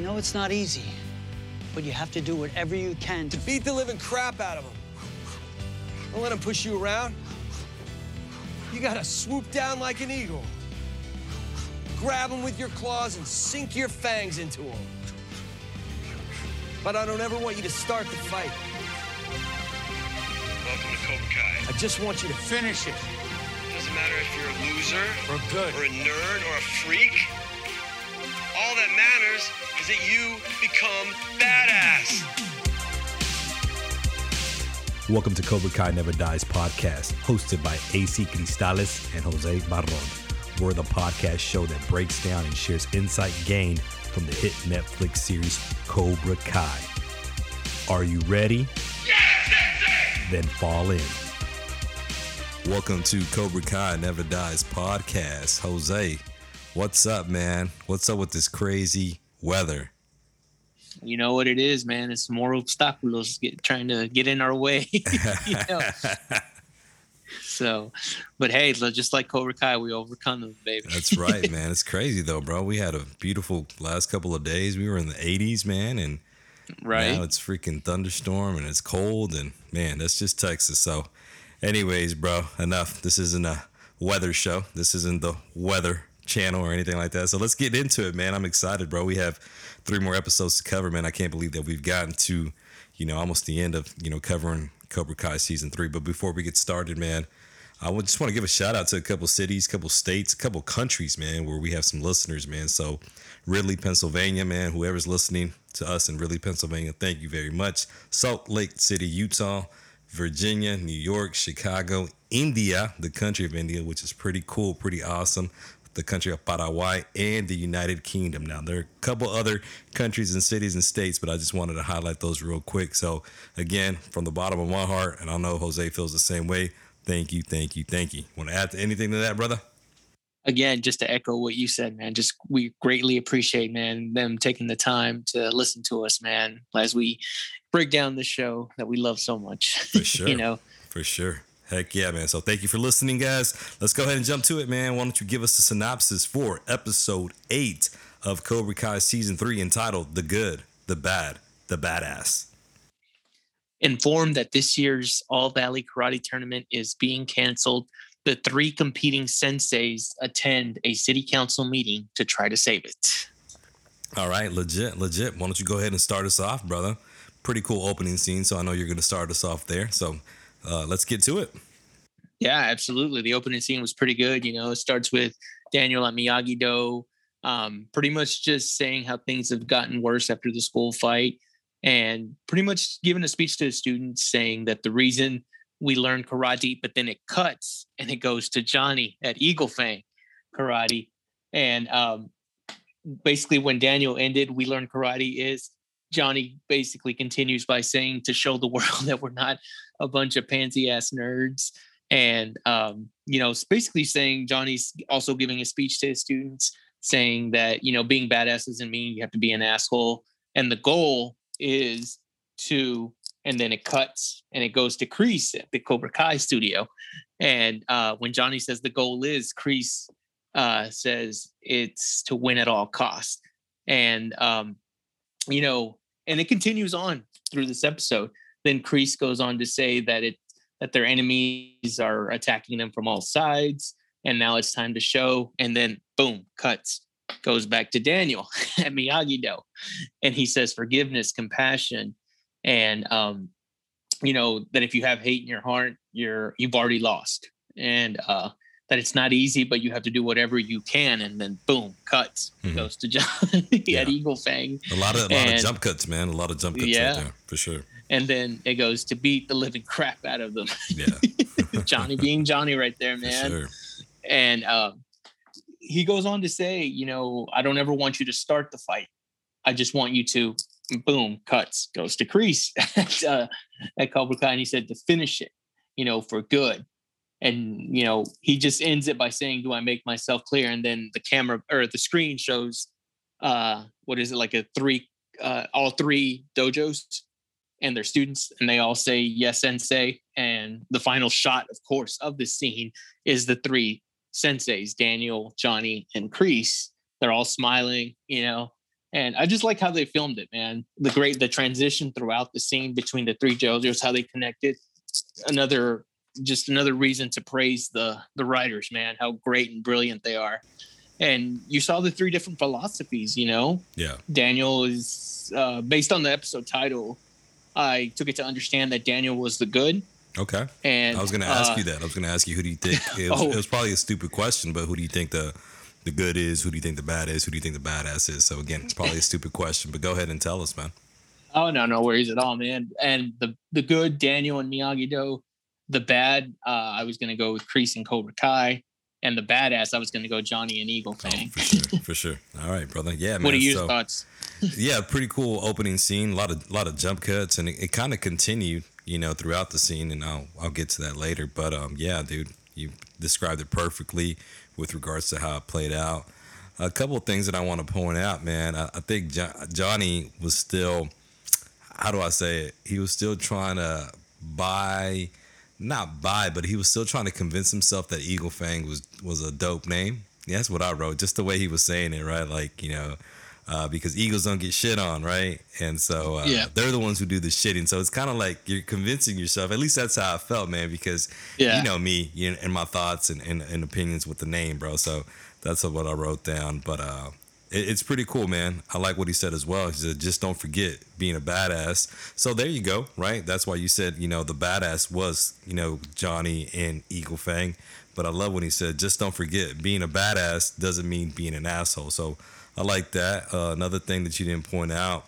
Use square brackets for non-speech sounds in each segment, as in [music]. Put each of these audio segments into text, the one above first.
know it's not easy, but you have to do whatever you can to beat the living crap out of him. Don't let him push you around. You gotta swoop down like an eagle. Grab him with your claws and sink your fangs into him. But I don't ever want you to start the fight. Welcome to Cobra Kai. I just want you to finish it. Doesn't matter if you're a loser, or good, or a nerd, or a freak. All that matters is that you become badass. Welcome to Cobra Kai Never Dies podcast, hosted by AC Cristales and Jose Barron. We're the podcast show that breaks down and shares insight gained from the hit Netflix series Cobra Kai. Are you ready? Yes, then fall in. Welcome to Cobra Kai Never Dies podcast. Jose, what's up, man? What's up with this crazy weather? You know what it is, man. It's more obstacles get, trying to get in our way. [laughs] [laughs] so, but hey, just like Cobra Kai, we overcome them, baby. That's right, [laughs] man. It's crazy though, bro. We had a beautiful last couple of days. We were in the 80s, man, and right now it's freaking thunderstorm and it's cold, and man, that's just Texas. So, anyways, bro, enough. This isn't a weather show. This isn't the weather channel or anything like that. So let's get into it, man. I'm excited, bro. We have three more episodes to cover, man. I can't believe that we've gotten to, you know, almost the end of, you know, covering Cobra Kai season three. But before we get started, man, I would just want to give a shout out to a couple cities, a couple states, a couple countries, man, where we have some listeners, man. So Ridley, Pennsylvania, man, whoever's listening to us in Ridley, Pennsylvania, thank you very much. Salt Lake City, Utah, Virginia, New York, Chicago, India, the country of India, which is pretty cool, pretty awesome the country of Paraguay, and the United Kingdom. Now, there are a couple other countries and cities and states, but I just wanted to highlight those real quick. So, again, from the bottom of my heart, and I know Jose feels the same way, thank you, thank you, thank you. Want to add anything to that, brother? Again, just to echo what you said, man, just we greatly appreciate, man, them taking the time to listen to us, man, as we break down the show that we love so much. For [laughs] sure. you know, for sure. Heck yeah, man. So thank you for listening, guys. Let's go ahead and jump to it, man. Why don't you give us a synopsis for episode eight of Cobra Kai season three entitled The Good, The Bad, The Badass? Informed that this year's All Valley Karate Tournament is being canceled, the three competing senseis attend a city council meeting to try to save it. All right, legit, legit. Why don't you go ahead and start us off, brother? Pretty cool opening scene, so I know you're going to start us off there. So uh, let's get to it. Yeah, absolutely. The opening scene was pretty good. You know, it starts with Daniel at Miyagi Do, um, pretty much just saying how things have gotten worse after the school fight, and pretty much giving a speech to the students saying that the reason we learn karate, but then it cuts and it goes to Johnny at Eagle Fang Karate, and um, basically when Daniel ended, we learned karate is Johnny basically continues by saying to show the [laughs] world that we're not a bunch of pansy ass nerds. And, um, you know, basically saying Johnny's also giving a speech to his students saying that, you know, being badass doesn't mean you have to be an asshole. And the goal is to, and then it cuts and it goes to Kreese at the Cobra Kai studio. And uh, when Johnny says the goal is, Kreese uh, says it's to win at all costs. And, um, you know, and it continues on through this episode. Then Kreese goes on to say that it that their enemies are attacking them from all sides, and now it's time to show. And then boom, cuts goes back to Daniel [laughs] at Miyagi Do, and he says forgiveness, compassion, and um, you know that if you have hate in your heart, you're you've already lost, and uh, that it's not easy, but you have to do whatever you can, and then boom, cuts mm-hmm. goes to John [laughs] yeah. at Eagle Fang. A lot of a lot of jump cuts, man. A lot of jump cuts yeah. right there for sure. And then it goes to beat the living crap out of them. Yeah, [laughs] Johnny being Johnny right there, man. Sure. And um, he goes on to say, you know, I don't ever want you to start the fight. I just want you to, boom, cuts goes to kreese [laughs] at, uh, at Cobra Kai, and he said to finish it, you know, for good and you know he just ends it by saying do i make myself clear and then the camera or the screen shows uh what is it like a three uh all three dojos and their students and they all say yes sensei and the final shot of course of the scene is the three senseis daniel johnny and Kreese they're all smiling you know And I just like how they filmed it, man. The great the transition throughout the scene between the three dojos how they connected. Another just another reason to praise the the writers, man, how great and brilliant they are. And you saw the three different philosophies, you know. Yeah. Daniel is uh, based on the episode title. I took it to understand that Daniel was the good, Okay. and I was going to ask uh, you that. I was going to ask you who do you think [laughs] it was, Oh. it was probably a stupid question, but who do you think the the good is? Who do you think the bad is? Who do you think the badass is? So again, it's probably a stupid question, but go ahead and tell us, man. Oh no, no worries at all, man. And the the good Daniel and Miyagi Do, the bad uh, I was gonna go with Kreese and Cobra Kai, and the badass I was gonna go Johnny and Eagle Oh, Fang. for sure, for sure. All right, brother. Yeah, man. what are your so- thoughts? yeah, pretty cool opening scene. A lot of lot of jump cuts, and it, it kind of continued, you know, throughout the scene. And I'll I'll get to that later. But um, yeah, dude, you described it perfectly with regards to how it played out. A couple of things that I want to point out, man. I, I think jo- Johnny was still, how do I say it? He was still trying to buy, not buy, but he was still trying to convince himself that Eagle Fang was was a dope name. Yeah, that's what I wrote. Just the way he was saying it, right? Like you know, uh, because Eagles don't get shit on, right? And so uh, Yeah. they're the ones who do the shitting. So it's kind of like you're convincing yourself. At least that's how I felt, man. Because Yeah. you know me you know, and my thoughts and, and, and opinions with the name, bro. So that's what I wrote down. But uh, it's pretty cool, man. I like what he said as well. He said, just don't forget being a badass. So there you go, right? That's why you said, you know, the badass was, you know, Johnny and Eagle Fang. But I love when he said, just don't forget being a badass doesn't mean being an asshole. So I like that. Uh, another thing that you didn't point out,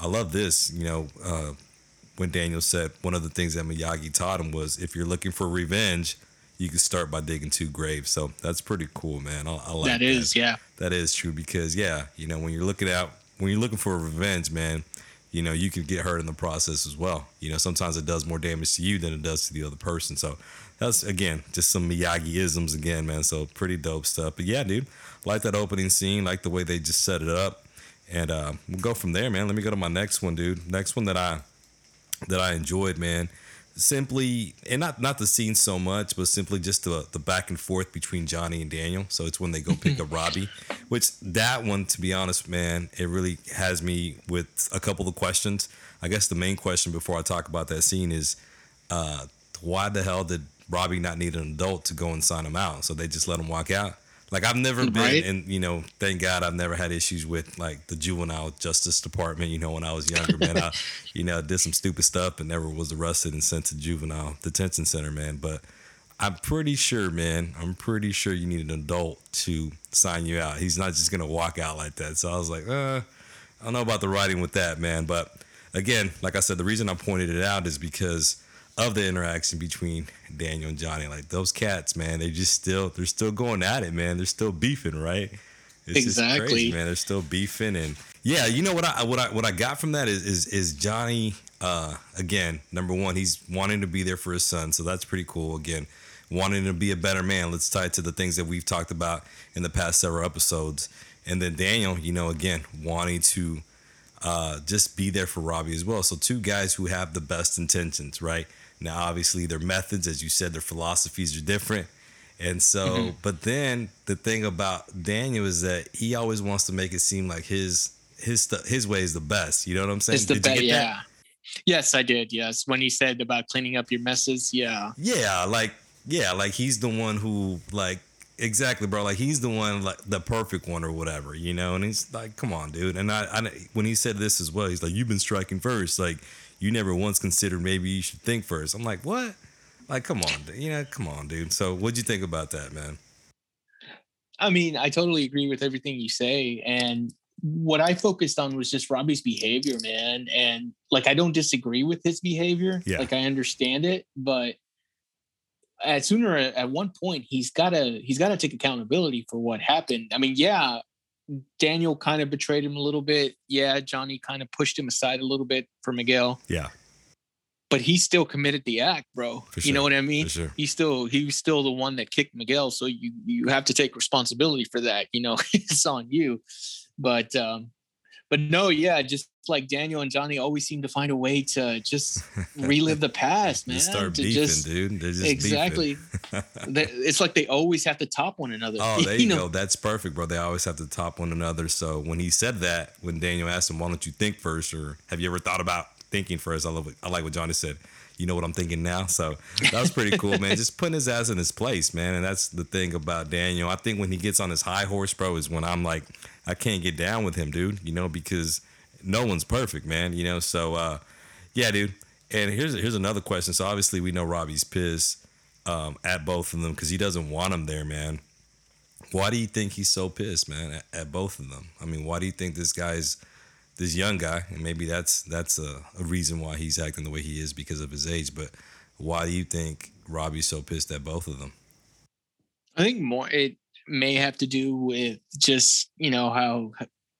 I love this, you know, uh, when Daniel said one of the things that Miyagi taught him was if you're looking for revenge, you can start by digging two graves. So that's pretty cool, man. I, I like that is, yeah. that is true because yeah, you know when you're looking out when you're looking for revenge, man, you know you can get hurt in the process as well. You know sometimes it does more damage to you than it does to the other person. So that's again just some Miyagi isms again, man. So pretty dope stuff. But yeah, dude, like that opening scene, like the way they just set it up, and uh, we'll go from there, man. Let me go to my next one, dude. Next one that I that I enjoyed, man. Simply, and not not the scene so much, but simply just the the back and forth between Johnny and Daniel. So it's when they go pick up [laughs] Robbie, which that one, to be honest, man, it really has me with a couple of questions. I guess the main question before I talk about that scene is, uh, why the hell did Robbie not need an adult to go and sign him out? So they just let him walk out. Like I've never been, Right. and you know, thank God I've never had issues with like the juvenile justice department. You know, when I was younger, man, I, [laughs] you know, did some stupid stuff and never was arrested and sent to juvenile detention center, man. But I'm pretty sure, man, I'm pretty sure you need an adult to sign you out. He's not just gonna walk out like that. So I was like, uh, I don't know about the writing with that, man. But again, like I said, the reason I pointed it out is because of the interaction between Daniel and Johnny. Like those cats, man, they just still they're still going at it, man. They're still beefing, right? It's Exactly. crazy, man. They're still beefing and yeah, you know what I what I what I got from that is is is Johnny uh again, number one, he's wanting to be there for his son, so that's pretty cool. Again, wanting to be a better man. Let's tie it to the things that we've talked about in the past several episodes. And then Daniel, you know, again, wanting to uh, just be there for Robbie as well. So two guys who have the best intentions, right? Now, obviously, their methods, as you said, their philosophies are different. And so, Mm-hmm. but then the thing about Daniel is that he always wants to make it seem like his his his way is the best. You know what I'm saying? It's the best, get that? yeah. Yes, I did. Yes, when he said about cleaning up your messes, yeah. Yeah, like yeah, like he's the one who like exactly, bro. Like he's the one like the perfect one or whatever, you know. And he's like, come on, dude. And I, I when he said this as well, he's like, you've been striking first. Like you never once considered maybe you should think first. I'm like, what? Like, come on, dude. you know, come on, dude. So what'd you think about that, man? I mean, I totally agree with everything you say. And what I focused on was just Robbie's behavior, man. And like, I don't disagree with his behavior. Yeah. Like, I understand it, but at sooner at one point, he's gotta he's gotta take accountability for what happened. I mean, yeah, Daniel kind of betrayed him a little bit. Yeah, Johnny kind of pushed him aside a little bit for Miguel, Yeah, but he still committed the act, bro. For You know what I mean? sure. he's still he's still the one that kicked Miguel, so you you have to take responsibility for that. You know, [laughs] it's on you. But um, but no, yeah, just like Daniel and Johnny always seem to find a way to just relive the past, [laughs] man. Start to beefing, just, dude. They're just exactly. [laughs] It's like they always have to top one another. Oh, [laughs] there you, know? go. That's perfect, bro. They always have to top one another. So when he said that, when Daniel asked him, "Why don't you think first? or have you ever thought about thinking first? I love. What, I like what Johnny said. You know what I'm thinking now. So that was pretty cool, man. Just putting his ass in his place, man. And that's the thing about Daniel. I think when he gets on his high horse, bro, is when I'm like, I can't get down with him, dude. You know, because no one's perfect, man. You know, so uh, yeah, dude. And here's here's another question. So obviously we know Robbie's pissed um, at both of them because he doesn't want them there, man. Why do you think he's so pissed, man, at, at both of them? I mean, why do you think this guy's this young guy, and maybe that's that's a, a reason why he's acting the way he is because of his age, but why do you think Robbie's so pissed at both of them? I think more it may have to do with just you know how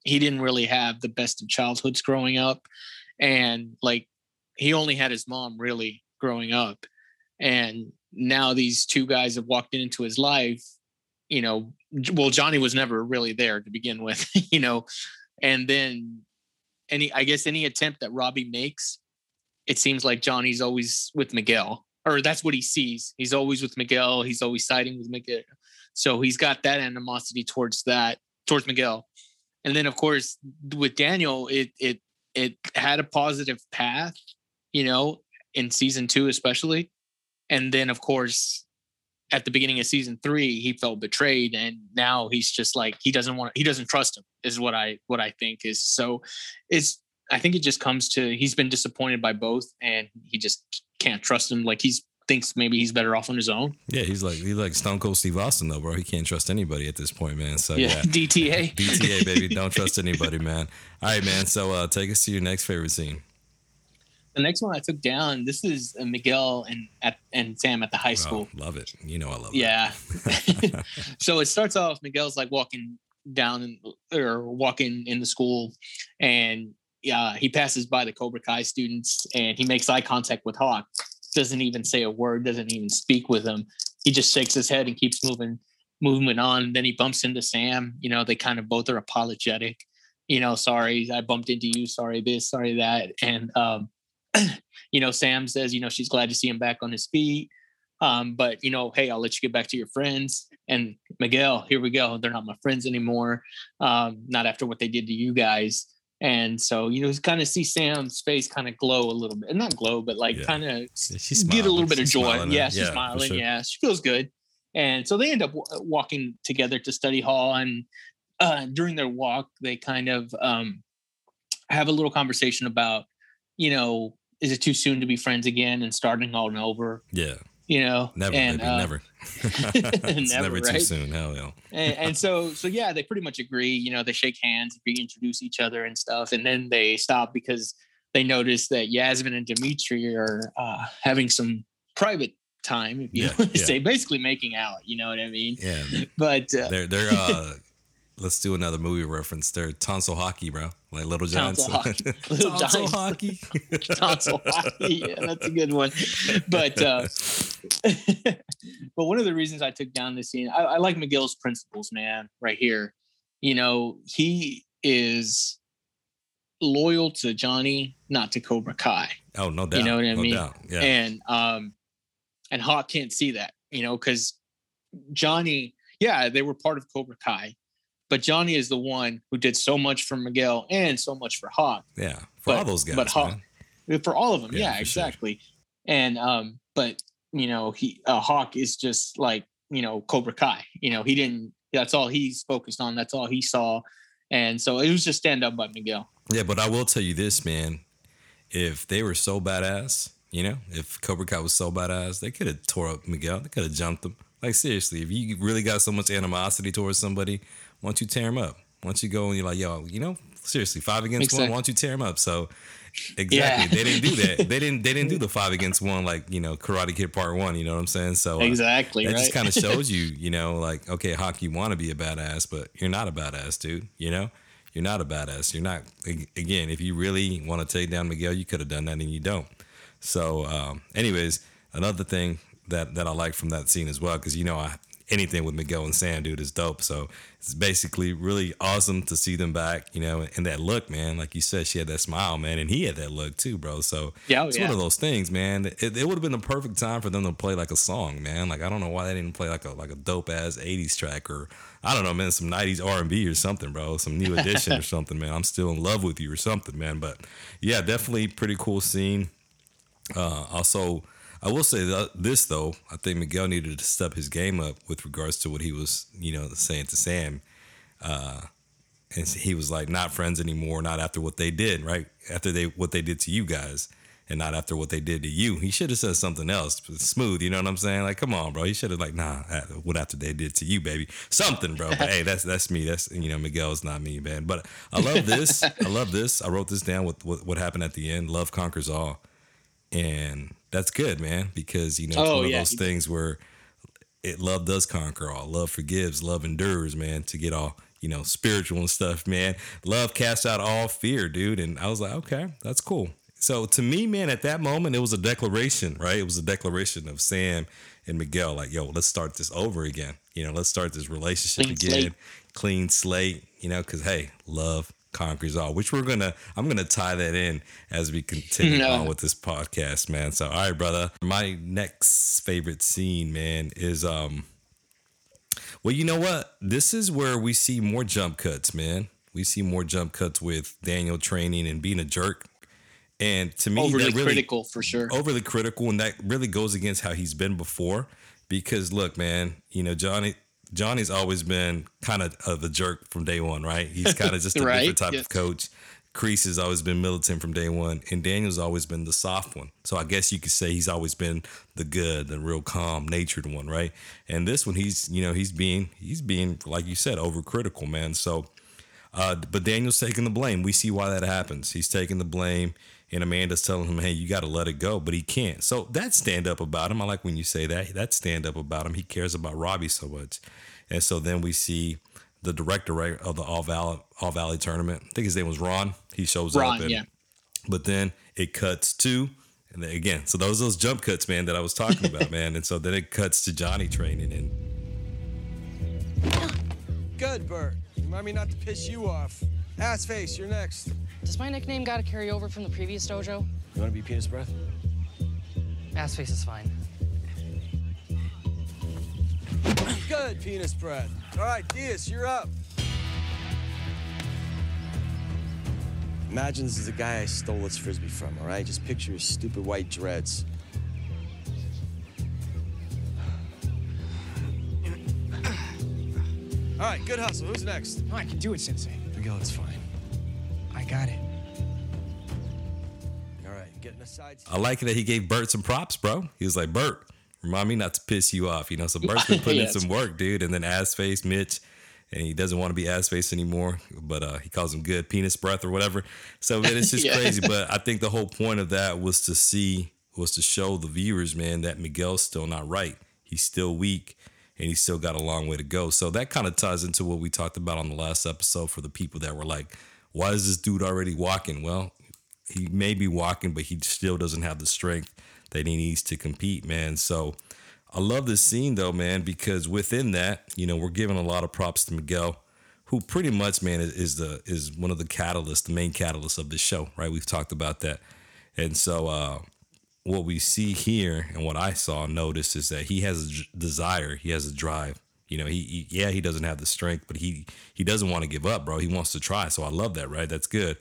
he didn't really have the best of childhoods growing up, and like he only had his mom really growing up, and now these two guys have walked into his life. You know, well, Johnny was never really there to begin with, [laughs] you know, and then any I guess any attempt that Robbie makes, it seems like Johnny's always with Miguel, or that's what he sees. He's always with Miguel. He's always siding with Miguel. So he's got that animosity towards that, towards Miguel. And then of course with Daniel, it it it had a positive path, you know, in season two especially. And then of course at the beginning of season three, he felt betrayed, and now he's just like he doesn't want he doesn't trust him. Is what I what I think is so. It's I think it just comes to he's been disappointed by both, and he just can't trust him. Like he's thinks maybe he's better off on his own. Yeah, he's like he's like Stone Cold Steve Austin though, bro. He can't trust anybody at this point, man. So yeah, yeah. [laughs] DTA. [laughs] DTA baby, don't trust anybody, man. All right, man. So uh, take us to your next favorite scene. The next one I took down. This is uh, Miguel and at and Sam at the high school. Oh, love it. You know I love it. Yeah. [laughs] so it starts off. Miguel's like walking down in, or walking in the school, and yeah, he passes by the Cobra Kai students, and he makes eye contact with Hawk. Doesn't even say a word. Doesn't even speak with him. He just shakes his head and keeps moving, moving on. Then he bumps into Sam. You know, they kind of both are apologetic. You know, sorry, I bumped into you. Sorry this, sorry that, and um, [clears throat] you know, Sam says, you know, she's glad to see him back on his feet. Um, but you know, hey, I'll let you get back to your friends. And Miguel, here we go. They're not my friends anymore. Um, not after what they did to you guys. And so, you know, kind of see Sam's face kind of glow a little bit. Not glow, but like Yeah. kind of Yeah, get a little bit of joy. Yeah, she's Yeah, smiling. sure. Yeah, she feels good. And so they end up w- walking together to study hall. And uh, during their walk, they kind of um, have a little conversation about, you know, is it too soon to be friends again and starting all over? Yeah. You know, Never, and, baby, uh, never. [laughs] [laughs] it's Never, never, too right? soon. Hell yeah. and, and so so yeah they pretty much agree you know they shake hands reintroduce each other and stuff and then they stop because they notice that yasmine and demetri are uh, having some private time if you Yeah, yeah. say basically making out you know what i mean Yeah. [laughs] but uh, They're they're uh let's do another movie reference. They're tonsil hockey, bro. Like Little Giants. [laughs] Tonsil hockey. Tonsil [laughs] hockey. tonsil hockey. Yeah, that's a good one. But uh, [laughs] but one of the reasons I took down this scene, I, I like Miguel's principles, man. Right here, you know, he is loyal to Johnny, not to Cobra Kai, oh, no doubt. You know what I no mean? doubt. Yeah. and um, and Hawk can't see that, you know, because Johnny, yeah, they were part of Cobra Kai. But Johnny is the one who did so much for Miguel and so much for Hawk yeah. For all those guys. but Hawk- man. for all of them Yeah, yeah, for sure. exactly and um but you know he uh, hawk is just like you know cobra kai you know he didn't that's all he's focused on that's all he saw and so it was just stand up by miguel Yeah, but I will tell you this, man. If they were so badass, you know, if Cobra Kai was so badass, they could have tore up Miguel. They could have jumped him. Like seriously, if you really got so much animosity towards somebody, why don't you tear him up? Why don't you go and you're like, yo, you know, seriously, five against one. Exactly. Why don't you tear him up? So exactly, Yeah. they didn't do [laughs] that. They didn't. They didn't do the five against one like you know Karate Kid Part One. You know what I'm saying? So uh, exactly that right just kind of shows you, you know, like, okay, want to be a badass, but you're not a badass, dude. You know, you're not a badass. You're not. Again, if you really want to take down Miguel, you could have done that, and you don't. So, um, anyways, another thing that that I like from that scene as well, because you know, I anything with Miguel and Sam, dude, is dope. So it's basically really awesome to see them back, you know, and that look, man. Like you said, she had that smile, man, and he had that look too, bro. So Yeah, oh, it's yeah. one of those things, man. It, it would have been the perfect time for them to play like a song, man. Like I don't know why they didn't play like a like a dope ass '80s track or I don't know, man, some '90s R&B or something, bro. Some new edition or [laughs] something, man. I'm still in love with you or something, man. But yeah, definitely pretty cool scene. Uh, also, I will say that this though, I think Miguel needed to step his game up with regards to what he was, you know, saying to Sam. Uh, and he was like, not friends anymore, not after what they did, right? After they what they did to you guys, and not after what they did to you. He should have said something else, smooth. You know what I'm saying? Like, come on, bro. He should have like, nah, uh, what after they did to you, baby, something, bro. But hey, that's that's me. That's you know, Miguel's not me, man. But I love this. I love this. I wrote this down with what, what happened at the end. Love conquers all and that's good, man, because you know it's Oh, one of those things where it love does conquer all. Love forgives, love endures, man. To get all you know spiritual and stuff, man. Love casts out all fear, dude. And I was like, okay, that's cool. So to me, man, at that moment, it was a declaration, right? It was a declaration of Sam and Miguel, like, yo, let's start this over again. You know, let's start this relationship Clean again, slate. clean slate. You know, because hey, love conquers all. Which we're gonna, I'm gonna tie that in as we continue No. on with this podcast, man. So, all right, brother. My next favorite scene, man, is um. Well, you know what? This is where we see more jump cuts, man. We see more jump cuts with Daniel training and being a jerk. And to me, Overly really, critical for sure. overly critical, and that really goes against how he's been before. Because look, man, you know Johnny. Johnny's always been kind of uh, the jerk from day one, right? He's [laughs] kind of just a Right, different type of coach. Kreese has always been militant from day one, and Daniel's always been the soft one. So I guess you could say he's always been the good, the real calm natured one, right? And this one, he's you know he's being he's being like you said overcritical, man. So uh, but Daniel's taking the blame. We see why that happens. He's taking the blame, and Amanda's telling him, "Hey, you got to let it go," but he can't. So that's stand up about him. I like when you say that. That's stand up about him. He cares about Robbie so much, and so then we see the director right, of the All Valley All Valley tournament. I think his name was Ron. He shows Ron, up, and, yeah. but then it cuts to. And then again, so those those jump cuts, man, that I was talking about, man. And so then it cuts to Johnny training, and [gasps] Good, Bert. Remind me not to piss you off. Ass face, you're next. Does my nickname got to carry over from the previous dojo? You want to be penis breath? Assface is fine. Good, penis breath. All right, Diaz, you're up. Imagine this is the guy I stole this frisbee from, all right? Just picture his stupid white dreads. All right, good hustle. Who's next? No, I can do it, Sensei. Miguel, it's fine. I got it. All right, getting aside. I like that he gave Bert some props, bro. He was like, Bert, remind me not to piss you off. You know, so Bert's been [laughs] putting Yes. in some work, dude. And then ass face Mitch, and he doesn't want to be ass face anymore, but uh, he calls him good penis breath or whatever. So man, it's [laughs] just Yeah. crazy. But [laughs] I think the whole point of that was to see, was to show the viewers, man, that Miguel's still not right. He's still weak. And he's still got a long way to go. So that kind of ties into what we talked about on the last episode for the people that were like, why is this dude already walking? Well, he may be walking, but he still doesn't have the strength that he needs to compete, man. So I love this scene though, man, because within that, you know, we're giving a lot of props to Miguel, who pretty much, man, is, the is one of the catalysts, the main catalyst of this show, right? We've talked about that. And so uh what we see here and what I saw notice is that he has a desire, he has a drive. You know, he, he yeah, he doesn't have the strength, but he he doesn't want to give up, bro. He wants to try. So I love that, right? That's good.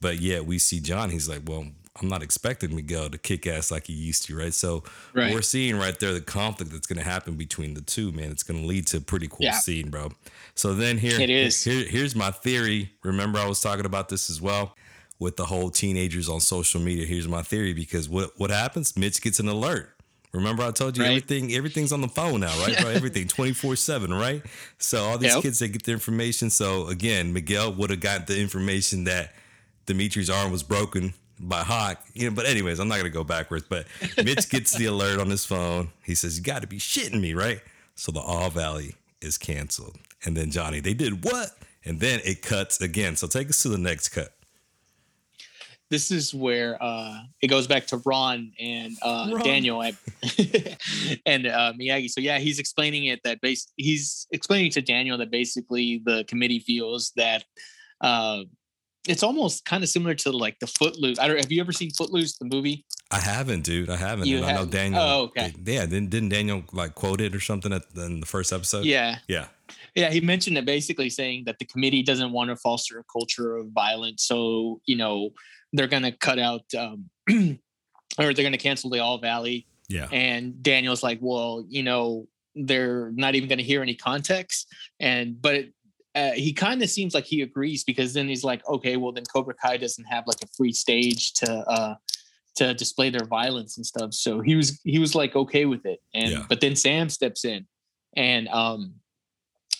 But yet we see John, he's like, well, I'm not expecting Miguel to kick ass like he used to, right? So Right. we're seeing right there the conflict that's going to happen between the two, man. It's going to lead to a pretty cool Yeah. scene, bro. So then here, It is. here, here's my theory. Remember, I was talking about this as well with the whole teenagers on social media. Here's my theory because what what happens? Mitch gets an alert. Remember, I told you Right. everything everything's on the phone now, right? bro? [laughs] Everything 24 7, right? So all these Yep. kids they get the information. So again, Miguel would have got the information that Demetri's arm was broken by Hawk. You know, but anyways, I'm not gonna go backwards. But Mitch gets the alert on his phone. He says, You gotta be shitting me, right? So the All Valley is canceled. And then Johnny, they did what? And then it cuts again. So take us to the next cut. this is where uh, it goes back to Ron and uh, Ron. Daniel and, [laughs] and uh, Miyagi. So yeah, he's explaining it that base. He's explaining to Daniel that basically the committee feels that uh, it's almost kind of similar to like the Footloose. I don't. Have you ever seen Footloose, the movie? I haven't, dude. I haven't. You and I know? Daniel. Oh, okay. Yeah, didn't, didn't Daniel like quote it or something at, in the first episode? Yeah. Yeah. Yeah, he mentioned it basically saying that the committee doesn't want to foster a culture of violence. So, you know, they're going to cut out um, [clears throat] or they're going to cancel the All Valley. Yeah. And Daniel's like, well, you know, they're not even going to hear any context. And, but uh, he kind of seems like he agrees because then he's like, okay, well, then Cobra Kai doesn't have like a free stage to, uh, to display their violence and stuff. So he was, he was like, okay with it. And, Yeah. but then Sam steps in and, um,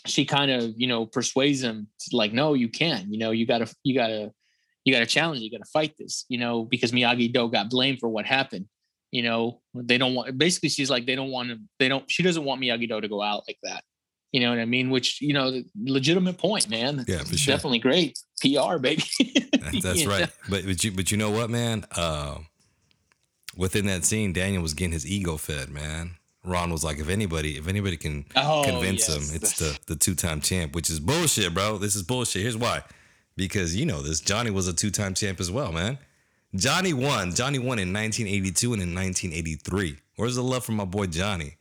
she kind of you know persuades him to like no you can you know you gotta you gotta you gotta challenge you gotta fight this you know because miyagi do got blamed for what happened you know they don't want basically she's like they don't want to they don't she doesn't want miyagi do to go out like that you know what i mean which you know legitimate point man Yeah, for It's sure. definitely great pr baby That- That's You know? right. [laughs] But but you but you know what, man? Uh, within that scene, Daniel was getting his ego fed, man. Ron was like, if anybody, if anybody can Oh, convince yes. him, it's the [laughs] the two time champ, which is bullshit, bro. This is bullshit. Here's why. Because you know this, Johnny was a two time champ as well, man. Johnny won. Johnny won in 1982 and in 1983. Where's the love for my boy Johnny?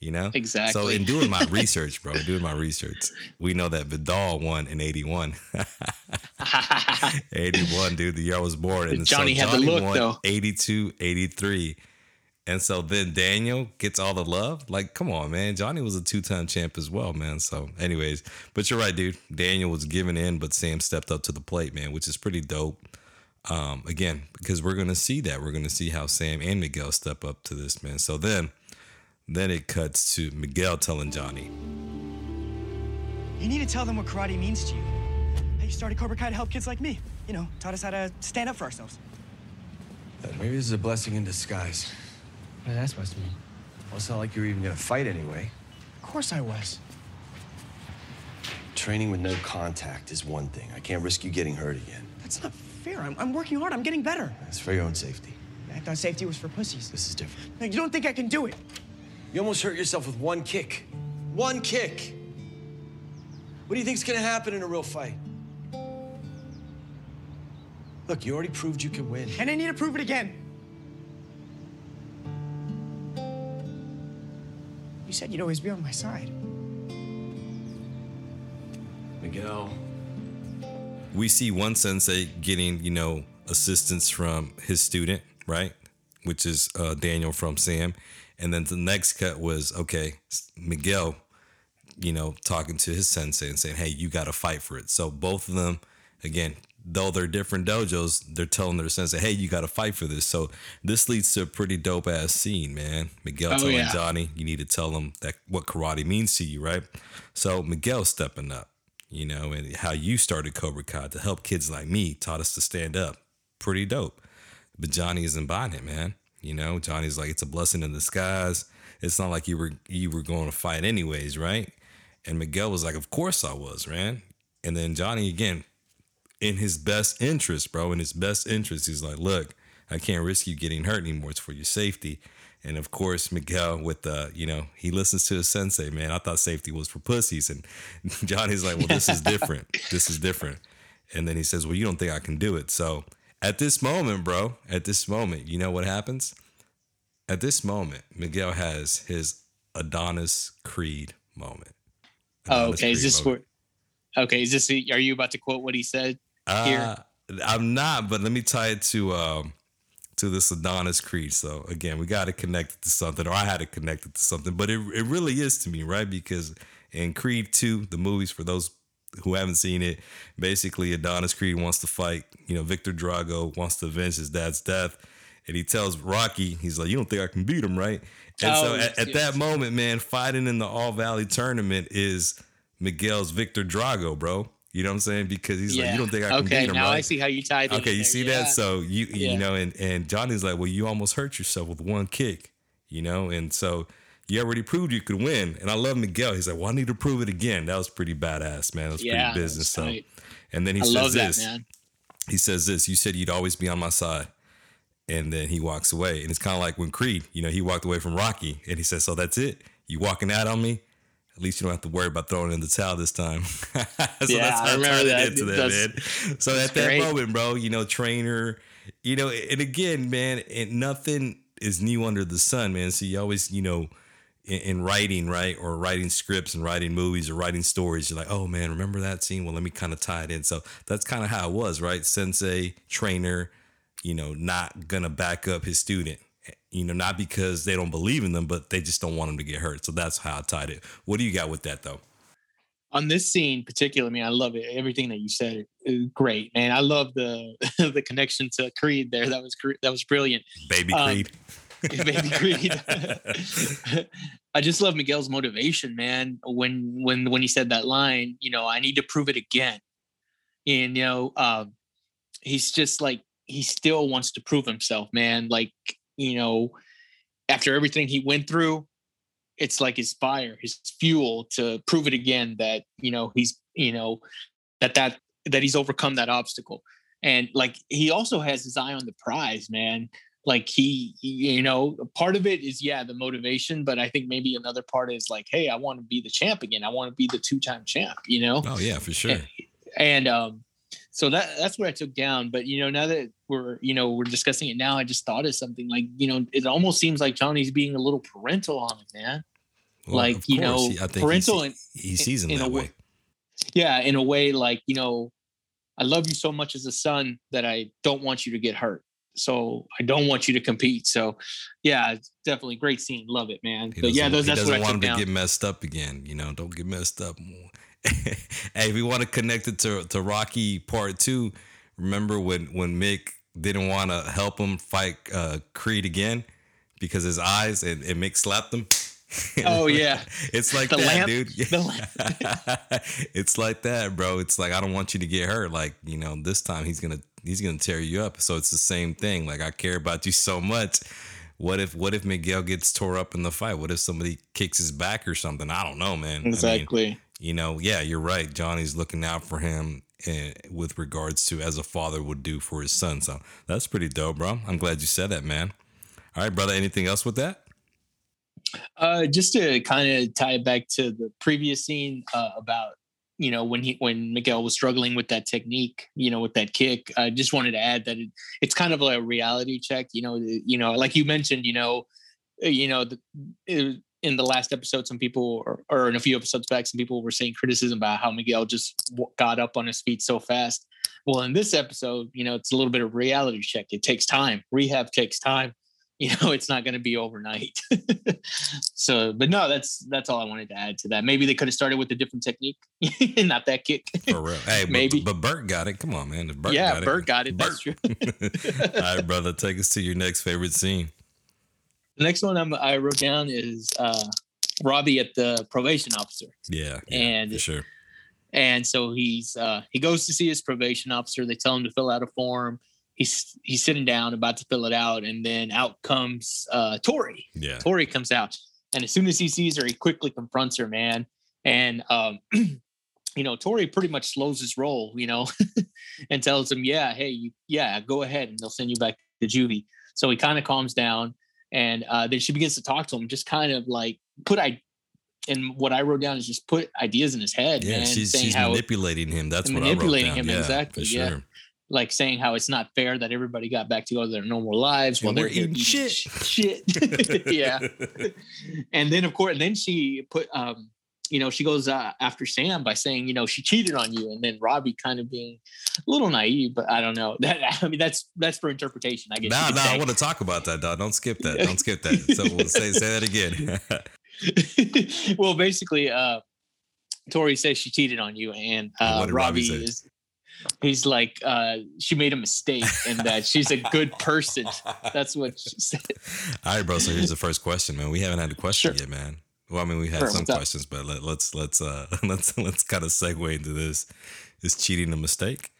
You know Exactly. So in doing my [laughs] research, bro, doing my research, we know that Vidal won in 81. [laughs] 81, dude, the year I was born. And Johnny so had the look, though. 82, 83. And so then Daniel gets all the love. Like, come on, man. Johnny was a two time champ as well, man. So, anyways, but you're right, dude. Daniel was giving in, but Sam stepped up to the plate, man, which is pretty dope. Um, again, because we're gonna see that. We're gonna see how Sam and Miguel step up to this, man. So then then it cuts to Miguel telling Johnny, You need to tell them what karate means to you. How you started Cobra Kai to help kids like me. You know, taught us how to stand up for ourselves. Maybe this is a blessing in disguise. What is that supposed to mean? Well, it's not like you're even gonna fight anyway. Of course I was. Training with no contact is one thing. I can't risk you getting hurt again. That's not fair. I'm, I'm working hard. I'm getting better. It's for your own safety. I thought safety was for pussies. This is different. No, you don't think I can do it? You almost hurt yourself with one kick. One kick. What do you think's gonna happen in a real fight? Look, you already proved you can win. And I need to prove it again. You said you'd always be on my side. Miguel. we see one sensei getting, you know, assistance from his student, right? Which is uh, Daniel from Sam. And then the next cut was, okay, Miguel, you know, talking to his sensei and saying, hey, you got to fight for it. So both of them, again, though they're different dojos, they're telling their sensei, hey, you got to fight for this. So this leads to a pretty dope ass scene, man. Miguel Oh, telling yeah. Johnny, you need to tell him that what karate means to you, right? So Miguel stepping up, you know, and how you started Cobra Kai to help kids like me, taught us to stand up. Pretty dope. But Johnny isn't buying it, man. You know, Johnny's like, it's a blessing in disguise. It's not like you were you were going to fight anyways, right? And Miguel was like, Of course I was, man. And then Johnny again, in his best interest, bro, in his best interest, he's like, Look, I can't risk you getting hurt anymore. It's for your safety. And of course, Miguel with the, you know, he listens to his sensei, man. I thought safety was for pussies. And [laughs] Johnny's like, Well, this is [laughs] different. this is different. And then he says, Well, you don't think I can do it. So at this moment, bro, at this moment, you know what happens? At this moment, Miguel has his Adonis Creed moment. oh, Adonis okay is this moment. where okay is this are you about to quote what he said here Uh, I'm not, but let me tie it to um to this Adonis Creed. So again, we got to connect it to something, or I had to connect it to something. But it it really is to me, right? Because in Creed Two, the movies for those who haven't seen it, basically Adonis Creed wants to fight. You know, Viktor Drago wants to avenge his dad's death, and he tells Rocky, he's like, "You don't think I can beat him, right?" And so Oh, at, yes, at yes. that moment, man, fighting in the All Valley tournament is Miguel's Viktor Drago, bro. You know what I'm saying? Because he's like, you don't think I can okay beat him, now right? i see how you tied it Okay, you there, see yeah. that? So you Yeah. you know, and and Johnny's like, well, you almost hurt yourself with one kick, you know, and so you already proved you could win. And I love Miguel. He's like, well, I need to prove it again. That was pretty badass, man. That was yeah pretty business. So, tight. and then he i says that this. man he says this you said you'd always be on my side and then he walks away and it's kind of like when creed you know he walked away from rocky and he says so that's it you walking out on me at least you don't have to worry about throwing in the towel this time. [laughs] so Yeah, that's I how remember it that. into that, That's- man. So at that great. moment, bro, you know, trainer, you know, and again, man, and nothing is new under the sun, man. So you always, you know, in, in writing, right, or writing scripts and writing movies or writing stories, you're like, oh man, remember that scene? Well, let me kind of tie it in. So that's kind of how it was, right? Sensei, trainer, you know, not gonna back up his student. You know, not because they don't believe in them, but they just don't want him to get hurt. So that's how I tied it. What do you got with that though? on this scene particularly, man, I love it. Everything that you said is great, man. I love the [laughs] the connection to Creed there. That was that was brilliant. Baby Um, [laughs] Creed. Baby [laughs] Creed. I just love Miguel's motivation, man. When when when he said that line, you know, I need to prove it again. And you know, um, he's just like he still wants to prove himself, man. Like you know, after everything he went through, it's like his fire, his fuel to prove it again that you know he's you know that that that he's overcome that obstacle. And like he also has his eye on the prize, man like he you know part of it is yeah the motivation but i think maybe another part is like hey i want to be the champ again i want to be the two-time champ you know Oh yeah, for sure. and um so that that's what i took down but you know now that we're you know we're discussing it now i just thought of something like you know it almost seems like johnny's being a little parental on it man Well, like, you know, he- I think parental he, see- he sees him in a that wa- way. yeah in a way like you know i love you so much as a son that i don't want you to get hurt so i don't want you to compete so yeah definitely great scene love it man He but yeah those, he that's doesn't what i want him to get messed up again. You know, don't get messed up. [laughs] hey, if we want to connect it to to Rocky Part Two, remember when when Mick didn't want to help him fight uh, Creed again because his eyes and, and Mick slapped him. [laughs] Oh, yeah. it's like The that, lamp- dude. [laughs] the it's like that, bro. It's like I don't want you to get hurt. Like you know, this time he's gonna he's gonna tear you up. So it's the same thing. Like I care about you so much. What if what if Miguel gets tore up in the fight? What if somebody kicks his back or something? I don't know, man. I mean, exactly you know, yeah, you're right. Johnny's looking out for him eh, with regards to as a father would do for his son. So that's pretty dope, bro. I'm glad you said that, man. All right, brother. Anything else with that? uh just to kind of tie it back to the previous scene uh, about you know when he when miguel was struggling with that technique you know with that kick i just wanted to add that it, it's kind of like a reality check you know you know like you mentioned you know uh, you know the, it- in the last episode some people or, or in a few episodes back some people were saying criticism about how miguel just got up on his feet so fast. Well in this episode you know it's a little bit of reality check. It takes time. Rehab takes time you know [laughs] it's not going to be overnight [laughs] so but no that's that's all i wanted to add to that maybe they could have started with a different technique [laughs] not that kick For real. Hey, Maybe. But, but Bert got it. Come on, man. Bert yeah got it. bert got it that's true All right, brother. Take us to your next favorite scene. the next one I'm, i wrote down is uh robbie at the probation officer Yeah. yeah And- for sure. and so he's uh he goes to see his probation officer they tell him to fill out a form he's he's sitting down about to fill it out and then out comes uh tori Yeah. Tori comes out, and as soon as he sees her, he quickly confronts her, man. And um, [clears throat] you know, Tori pretty much slows his roll, you know, [laughs] and tells him, "Yeah, hey, you, yeah, go ahead, and they'll send you back to juvie." So he kind of calms down, and uh, then she begins to talk to him, just kind of like put I. And what I wrote down is just put ideas in his head, Yeah, man. she's, she's manipulating him. That's what manipulating I wrote down. him, yeah, exactly, For yeah. Like saying how it's not fair that everybody got back to go to their normal lives while they're we're eating shit. shit. [laughs] yeah. and then of course, and then she put, um, you know, she goes uh, after Sam by saying, you know, she cheated on you, and then Robbie kind of being a little naive, but I don't know. [laughs] That I mean, that's that's for interpretation. I guess. Nah, nah, I want to talk about that, dog. Don't skip that. Don't skip that. [laughs] So we'll say say that again. well, basically, uh, Tori says she cheated on you, and uh, Robbie, Robbie is. He's like, uh, she made a mistake and that she's a good person. [laughs] That's what she said. All right, bro. So here's the first question, man. We haven't had a question Sure. yet, man. Well, I mean, we had Sure, some what's up? questions, but let, let's let's uh [laughs] let's let's kind of segue into this. Is cheating a mistake?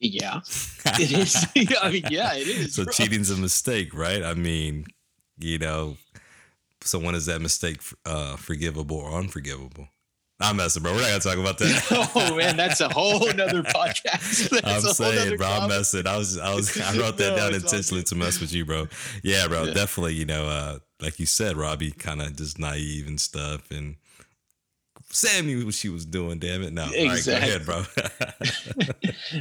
Yeah, [laughs] it is. I mean, yeah, it is. so bro. cheating's a mistake, right? I mean, you know, so when is that mistake uh forgivable or unforgivable? I'm messing, bro. We're not gonna talk about that. [laughs] oh man, that's a whole nother [laughs] podcast. [laughs] That's I'm saying, bro, I'm messing. I was, I was, I wrote that No, down intentionally to mess with you, bro. Yeah, bro, Yeah. definitely. You know, uh, like you said, Robbie, kind of just naive and stuff, and Sam knew what she was doing. Damn it, no, All right, go Exactly. ahead, bro.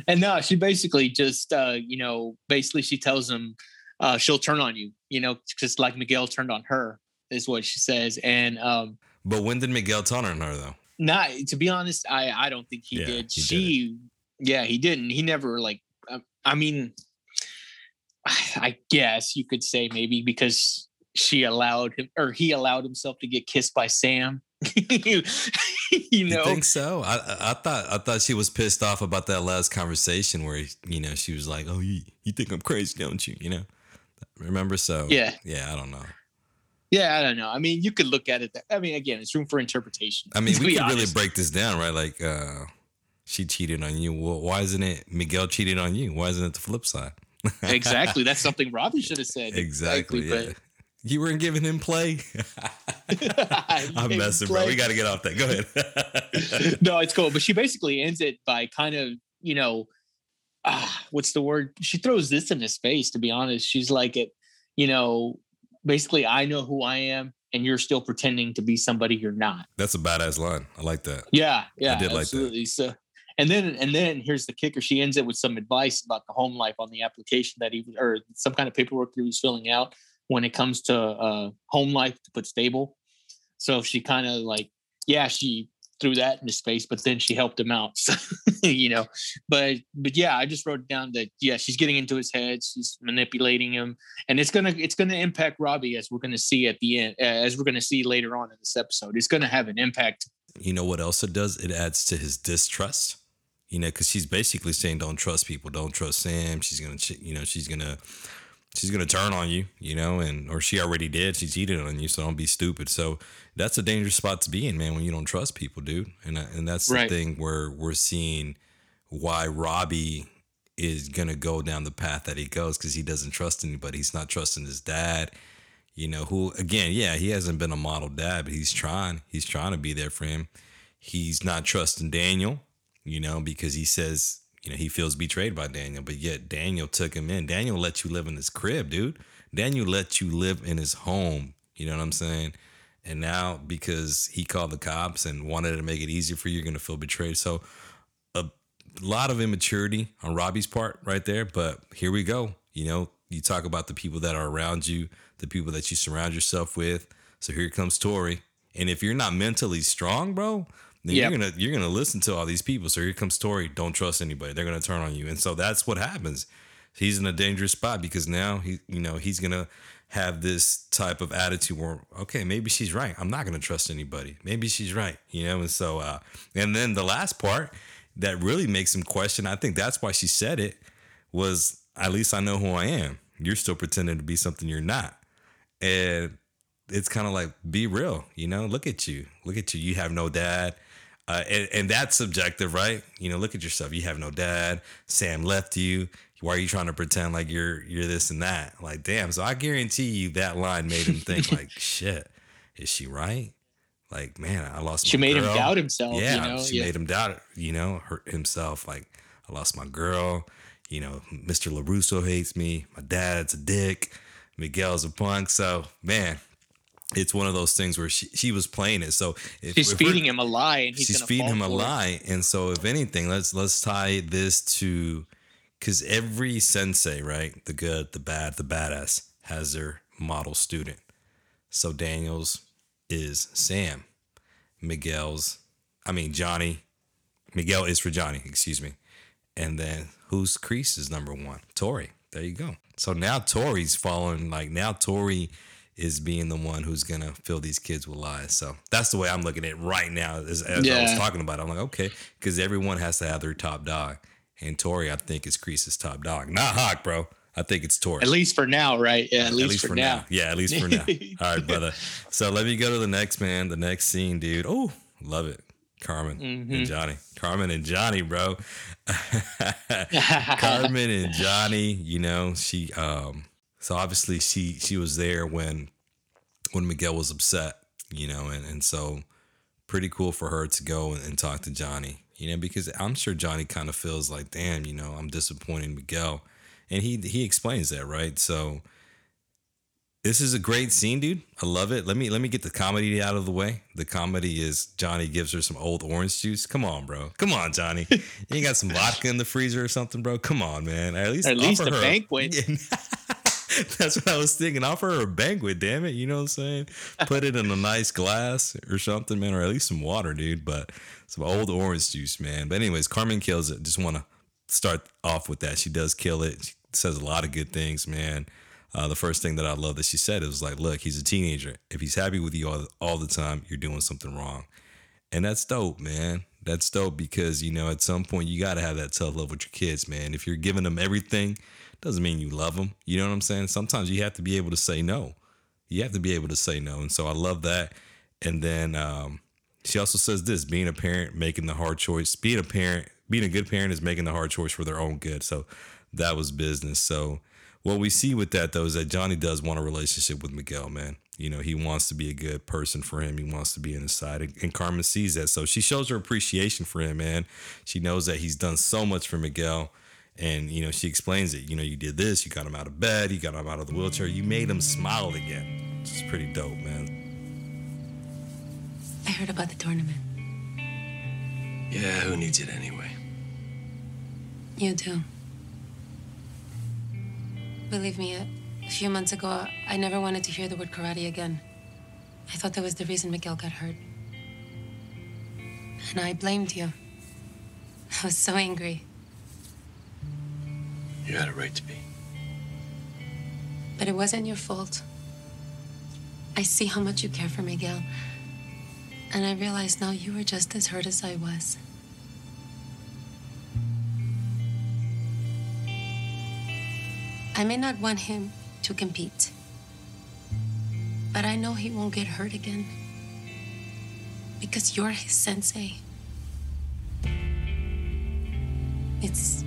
and no, she basically just, uh, you know, basically she tells him uh, she'll turn on you, you know, just like Miguel turned on her, is what she says. And um, but when did Miguel turn on her though? Not to be honest, I I don't think he Yeah, did. he she, yeah, he didn't. He never like. I mean, [sighs] I guess you could say maybe because she allowed him or he allowed himself to get kissed by Sam. [laughs] [laughs] you, you know, You think so? I, I I thought I thought she was pissed off about that last conversation where you know she was like, "Oh, you you think I'm crazy, don't you?" You know, remember? So Yeah. yeah. I don't know. Yeah, I don't know. I mean, you could look at it. That, I mean, again, it's room for interpretation. I mean, [laughs] we could really break this down, right? Like, uh she cheated on you. Well, why isn't it Miguel cheated on you? Why isn't it the flip side? exactly. That's something [laughs] Robbie should have said. Exactly. Yeah. You weren't giving him play. [laughs] I'm messing, bro. We got to get off that. Go ahead. no, it's cool. But she basically ends it by kind of, you know, ah, what's the word? She throws this in his face. To be honest, she's like, it, you know, basically, I know who I am, and you're still pretending to be somebody you're not. That's a badass line. I like that. Yeah, yeah, I did like that. absolutely. So, and then and then here's the kicker: she ends it with some advice about the home life on the application that he or some kind of paperwork that he was filling out when it comes to uh, home life to put stable. So she kind of like, yeah, she threw that into space, but then she helped him out, so, [laughs] you know. But but yeah, I just wrote down that yeah, she's getting into his head, she's manipulating him, and it's gonna it's gonna impact Robbie as we're gonna see at the end, as we're gonna see later on in this episode. It's gonna have an impact You know what else it does? It adds to his distrust. You know, because she's basically saying, "Don't trust people. Don't trust Sam." She's gonna, you know, she's gonna, she's gonna turn on you. You know, and or she already did. She cheated on you. So don't be stupid. So that's a dangerous spot to be in, man. When you don't trust people, dude. And uh, and that's Right. the thing where we're seeing why Robbie is gonna go down the path that he goes because he doesn't trust anybody. He's not trusting his dad. You know, who again, yeah, he hasn't been a model dad, but he's trying. He's trying to be there for him. He's not trusting Daniel, you know, because he says, you know, he feels betrayed by Daniel, but yet Daniel took him in. Daniel let you live in his crib, dude. Daniel let you live in his home. You know what I'm saying? And now because he called the cops and wanted to make it easier for you, you're gonna feel betrayed. So a lot of immaturity on Robbie's part right there. But here we go. You know, you talk about the people that are around you, the people that you surround yourself with. So here comes Tori. And if you're not mentally strong, bro, then Yep. you're gonna you're gonna listen to all these people. So here comes Tori. Don't trust anybody. They're gonna turn on you. And so that's what happens. He's in a dangerous spot because now he you know he's gonna have this type of attitude where okay maybe she's right i'm not to trust anybody maybe she's right you know and so uh and then the last part that really makes him question i think that's why she said it was at least i know who i am you're still pretending to be something you're not and it's kind of like be real you know look at you look at you you have no dad uh, and, and that's subjective right? You know look at yourself. You have no dad. Sam left you. Why are you trying to pretend like you're you're this and that? Like damn. So i guarantee you that line made him think [laughs] like shit is she right? Like man i lost She made him doubt himself, you yeah know? she Yeah. made him doubt you know hurt himself. Like i lost my girl. You know mr larusso hates me. My dad's a dick. Miguel's a punk. So man it's one of those things where she, she was playing it. So if, She's if feeding him a lie, and he's she's feeding him a lie. And so if anything let's let's tie this to because every sensei right the good the bad the badass has their model student. So daniel's is sam. Miguel's i mean johnny miguel is for johnny excuse me. And then who's kreese is number one? Tori. There you go. So now tori's following like now tori is being the one who's gonna fill these kids with lies. So that's the way I'm looking at it right now. As, as I was talking about, it. I'm like, okay, because everyone has to have their top dog, and Tori, I think, is Kreese's top dog. Not Hawk, bro. I think it's Tori. At least for now, right? Yeah, at, least, for, now. Yeah, at least for now. [laughs] All right, brother. So let me go to the next man, the next scene, dude. Oh, love it. Carmen Mm-hmm. and Johnny. Carmen and Johnny, bro. [laughs] Carmen and Johnny, you know, she um so obviously she she was there when when Miguel was upset, you know, and and so pretty cool for her to go and, and talk to Johnny, you know, because I'm sure Johnny kind of feels like, damn, you know, I'm disappointing Miguel. And he he explains that, right? So this is a great scene, dude. I love it. Let me let me get the comedy out of the way. The comedy is Johnny gives her some old orange juice. Come on, bro. Come on, Johnny. you got some vodka in the freezer or something, bro. Come on, man. At least at least a her banquet. [laughs] [laughs] That's what I was thinking. Offer her a banquet, damn it. You know what I'm saying? Put it in a nice glass or something, man, or at least some water, dude. But some old orange juice, man. But anyways, Carmen kills it. Just want to start off with that. She does kill it. She says a lot of good things, man. Uh, the first thing that I love that she said was like, "Look, he's a teenager. If he's happy with you all, all the time, you're doing something wrong." And that's dope, man. That's dope because you know at some point you got to have that tough love with your kids, man. If you're giving them everything, doesn't mean you love them. You know what I'm saying? Sometimes you have to be able to say no. You have to be able to say no, and so I love that. And then um, she also says this: being a parent, making the hard choice. Being a parent, being a good parent is making the hard choice for their own good. So that was business. So what we see with that though is that Johnny does want a relationship with Miguel, man. You know, he wants to be a good person for him. He wants to be in his side. And Carmen sees that. So she shows her appreciation for him, man. She knows that he's done so much for Miguel. And, you know, she explains it. You know, you did this, you got him out of bed, you got him out of the wheelchair, you made him smile again. Which is pretty dope, man. I heard about the tournament. Yeah, who needs it anyway? You do. Believe me, a, a few months ago, I never wanted to hear the word karate again. I thought that was the reason Miguel got hurt. And I blamed you. I was so angry. You had a right to be. But it wasn't your fault. I see how much you care for Miguel. And I realize now you were just as hurt as I was. I may not want him to compete, but I know he won't get hurt again. Because you're his sensei. It's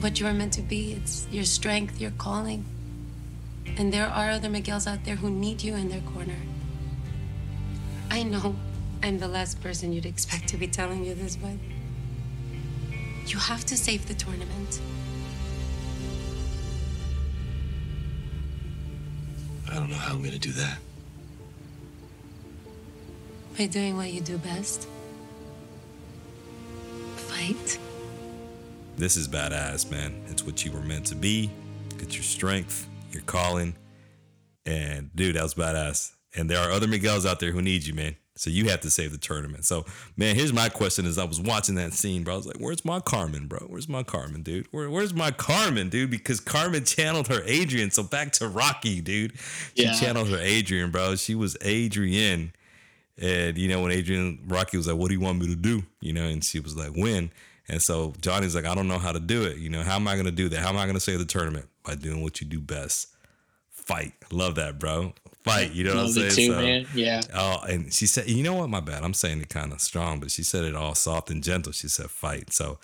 what you're meant to be, it's your strength, your calling. And there are other Miguels out there who need you in their corner. I know I'm the last person you'd expect to be telling you this, but you have to save the tournament. I don't know how I'm gonna do that. By doing what you do best fight. This is badass, man. It's what you were meant to be. It's your strength, your calling. And dude, that was badass. And there are other Miguels out there who need you, man. So you have to save the tournament. So, man, here's my question as I was watching that scene, bro. I was like, where's my Carmen, bro? Where's my Carmen, dude? Where, where's my Carmen, dude? Because Carmen channeled her Adrian. So back to Rocky, dude. She Yeah. channeled her Adrian, bro. She was Adrian. And, you know, when Adrian, Rocky was like, what do you want me to do? You know, and she was like, win. And so Johnny's like, I don't know how to do it. You know, how am I going to do that? How am I going to save the tournament? By doing what you do best fight. Love that, bro. Fight. You know what I'm saying? too, man. Yeah. Oh, and she said, you know what? My bad. I'm saying it kind of strong, but she said it all soft and gentle. She said fight. So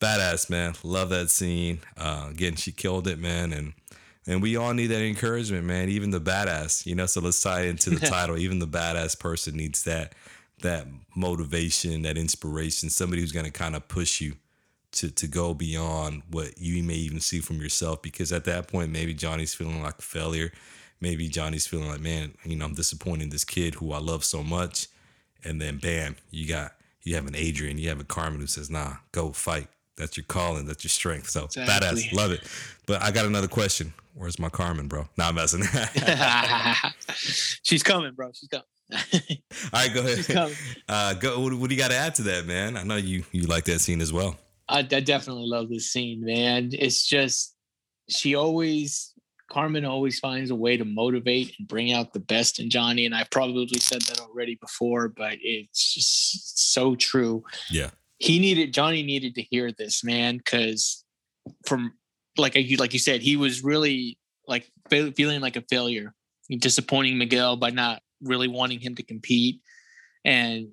badass, man. Love that scene. Uh, again, she killed it, man. And and we all need that encouragement, man. Even the badass, you know. So let's tie into the [laughs] title. Even the badass person needs that that motivation, that inspiration. Somebody who's gonna kind of push you to to go beyond what you may even see from yourself. Because at that point, maybe Johnny's feeling like a failure. Maybe Johnny's feeling like, man, you know, I'm disappointing this kid who I love so much. And then bam, you got you have an Adrian, you have a Carmen who says, nah, go fight. That's your calling, that's your strength. So Exactly. badass, love it. But I got another question. Where's my Carmen, bro? Nah, I'm messing. [laughs] [laughs] She's coming, bro. She's coming. All right, go [laughs] ahead. Uh, go. What, what do you got to add to that, man? I know you you like that scene as well. I, I definitely love this scene, man. It's just she always Carmen always finds a way to motivate and bring out the best in Johnny. And I've probably said that already before, but it's just so true. Yeah. He needed Johnny needed to hear this, man, because from like you like you said, he was really like fe- feeling like a failure, disappointing Miguel by not really wanting him to compete. And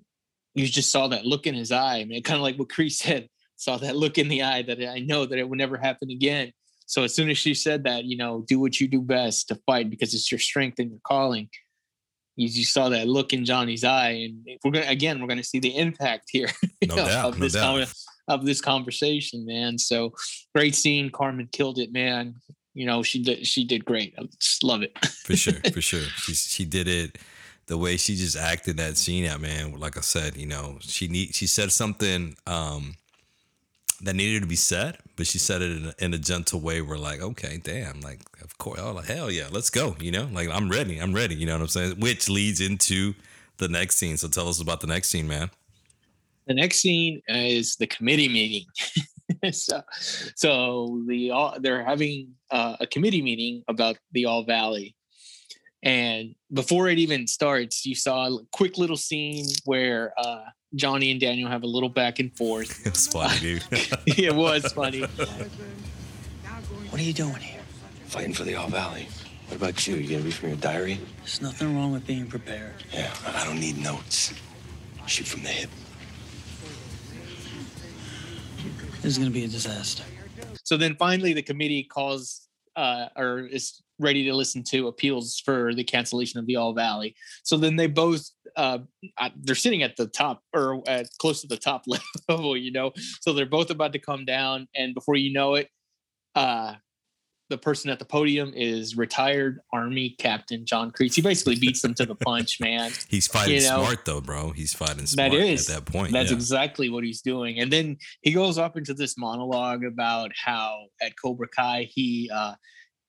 you just saw that look in his eye, man. Kind of like what Chris [laughs] said, saw that look in the eye that I know that it would never happen again. So as soon as she said that, you know, do what you do best to fight because it's your strength and your calling. you, you saw that look in Johnny's eye, and we're gonna again we're gonna see the impact here [laughs] No doubt, of no this doubt. of this conversation, man. So great scene. Carmen killed it, man. You know she did she did great. I just love it. for sure, [laughs] for sure. She she did it the way she just acted that scene out, man. Like I said, you know, she need she said something um that needed to be said, but she said it in a, in a gentle way. We're like, okay, damn, like of course, oh like, hell yeah, let's go. You know, like I'm ready, I'm ready. You know what I'm saying? Which leads into the next scene. So tell us about the next scene, man. the next scene is the committee meeting. [laughs] so, so the all they're having uh, a committee meeting about the All Valley, and before it even starts, you saw a quick little scene where uh, Johnny and Daniel have a little back and forth. [laughs] It was funny, dude. [laughs] it was funny. [laughs] What are you doing here? Fighting for the All Valley. What about you? You gonna read from your diary? There's nothing wrong with being prepared. Yeah, I don't need notes. Shoot from the hip. This is gonna be a disaster. So then finally, the committee calls uh, or is ready to listen to appeals for the cancellation of the All Valley. So then they both uh, they're sitting at the top or at close to the top [laughs] level, you know. So they're both about to come down, and before you know it, uh, the person at the podium is retired Army Captain John Kreese. He basically beats them to the punch, man. [laughs] He's fighting You know, smart though, bro. He's fighting smart That is at that point. That's yeah. exactly what he's doing. And then he goes off into this monologue about how at Cobra Kai he uh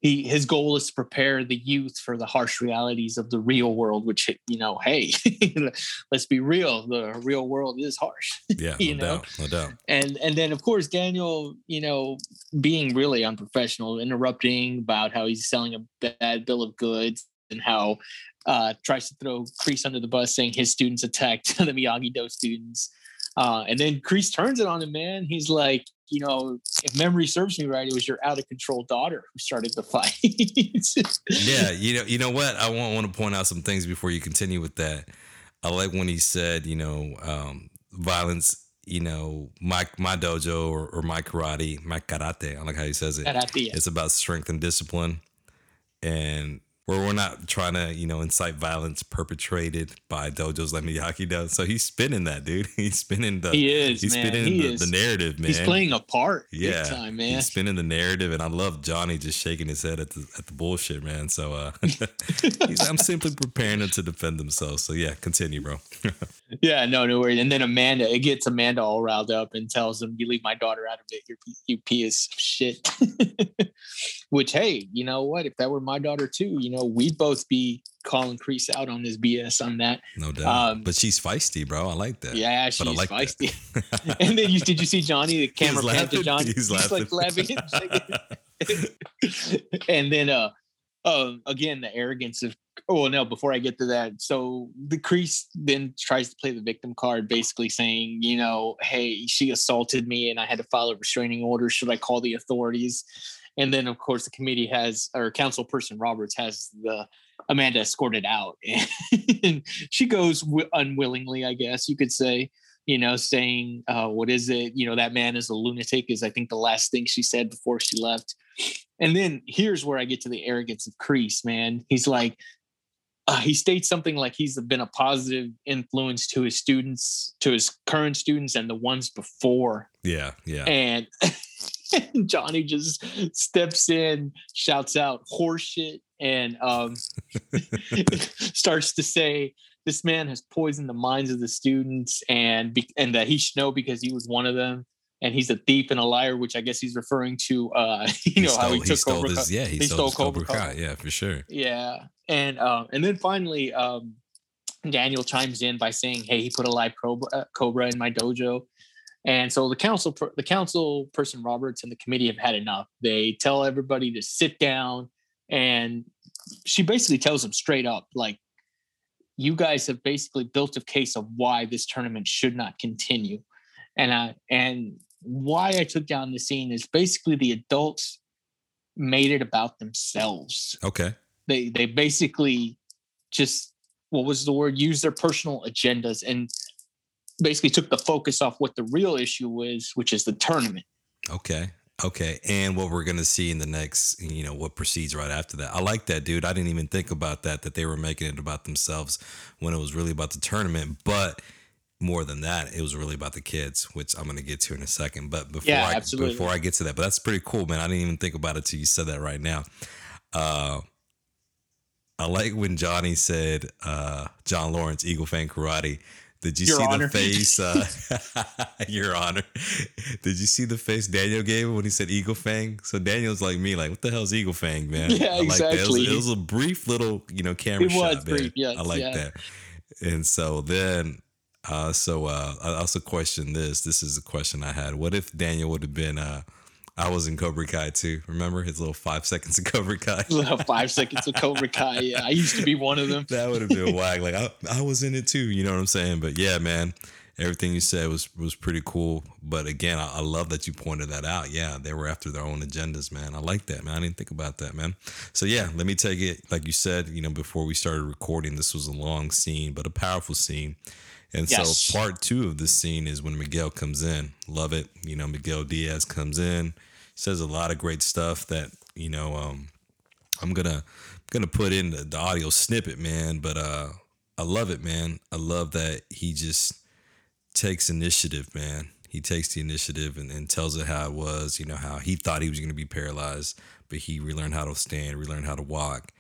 he his goal is to prepare the youth for the harsh realities of the real world, which you know, hey, [laughs] let's be real, the real world is harsh. yeah, [laughs] you no know? doubt, no doubt. And and then of course Daniel, you know, being really unprofessional, interrupting about how he's selling a bad bill of goods and how uh tries to throw Kreese under the bus, saying his students attacked [laughs] the Miyagi Do students. Uh, and then Kreese turns it on him, man. He's like, you know, if memory serves me right, it was your out of control daughter who started the [laughs] fight. yeah, you know, you know what? I want want to point out some things before you continue with that. I like when he said, you know, um, violence. You know, my my dojo or, or my karate, my karate. I like how he says it. Karate, yeah. It's about strength and discipline, and where we're not trying to, you know, incite violence perpetrated by dojos like Miyagi Do's. So he's spinning that, dude. [laughs] He's spinning the. He is, He's man. spinning He the, is. the narrative, man. He's playing a part, yeah, time, man. He's spinning the narrative, and I love Johnny just shaking his head at the at the bullshit, man. So uh, [laughs] he's, I'm simply preparing him to defend themselves. So yeah, continue, bro. [laughs] Yeah, no, no worries. And then Amanda, it gets Amanda all riled up and tells them, "You leave my daughter out of it, you you piece of shit." [laughs] Which, hey, you know what? If that were my daughter too, you know, we'd both be calling Kreese out on this BS on that. no doubt. Um, but she's feisty, bro. I like that. Yeah, she's like feisty. [laughs] and then you did you see Johnny? The camera panned to laughing. Johnny. He's like laughing. [laughs] and then uh uh again the arrogance of oh no before i get to that so the kreese then tries to play the victim card basically saying you know hey she assaulted me and i had to file a restraining order. Should i call the authorities? And then of course the committee has or council person roberts has the amanda escorted out [laughs] and she goes wi- unwillingly i guess you could say you know saying uh what is it you know that man is a lunatic is i think the last thing she said before she left and then here's where I get to the arrogance of Kreese, man. He's like, uh, he states something like he's been a positive influence to his students, to his current students, and the ones before. Yeah, yeah. And [laughs] Johnny just steps in, shouts out horseshit, and um, [laughs] starts to say, "This man has poisoned the minds of the students, and be- and that he should know because he was one of them." And he's a thief and a liar, which I guess he's referring to. Uh, [laughs] you He know how he he took stole Cobra his- Kai- yeah, he stole his Cobra Kai. Kai, yeah, for sure. Yeah, and um, and then finally, um, Daniel chimes in by saying, "Hey, he put a live cobra, uh, cobra in my dojo," and so the council, the council person Roberts and the committee have had enough. They tell everybody to sit down, and she basically tells them straight up, like, "You guys have basically built a case of why this tournament should not continue," and I and why I took down the scene is basically the adults made it about themselves Okay. they they basically just what was the word use their personal agendas and basically took the focus off what the real issue was which is the tournament Okay. Okay, and what we're gonna see in the next, you know, what proceeds right after that. I like that, dude. I didn't even think about that. That they were making it about themselves when it was really about the tournament. But more than that, it was really about the kids, which I'm gonna get to in a second. But before Yeah, I absolutely. before I get to that, but that's pretty cool, man. I didn't even think about it till you said that right now. Uh, I like when Johnny said, uh, John Lawrence, Eagle Fang Karate. Did you Your see Honor. the face? Uh, [laughs] [laughs] Your Honor. Did you see the face Daniel gave when he said Eagle Fang? So Daniel's like me, like, what the hell's Eagle Fang, man? [laughs] Yeah, I like that. It was, exactly. it was a brief little, you know, camera It shot. brief, yes, I like yeah. that. And so then, uh, so uh, I also question this. This is a question I had. What if Daniel would have been? Uh, I was in Cobra Kai too. Remember his little five seconds of Cobra Kai? [laughs] little Five seconds of Cobra Kai. Yeah, I used to be one of them. that would have been a whack. Like I, I was in it too. You know what I'm saying? But yeah, man, everything you said was was pretty cool. But again, I, I love that you pointed that out. Yeah, they were after their own agendas, man. I like that, man. I didn't think about that, man. So yeah, let me take it. Like you said, you know, before we started recording, this was a long scene, but a powerful scene. And Yes. so part two of this scene is when Miguel comes in. Love it. You know, Miguel Diaz comes in, says a lot of great stuff that, you know, um, I'm gonna gonna put in the, the audio snippet, man. But uh, I love it, man. I love that he just takes initiative, man. He takes the initiative and, and tells it how it was. You know how he thought he was gonna be paralyzed, but he relearned how to stand, relearned how to walk.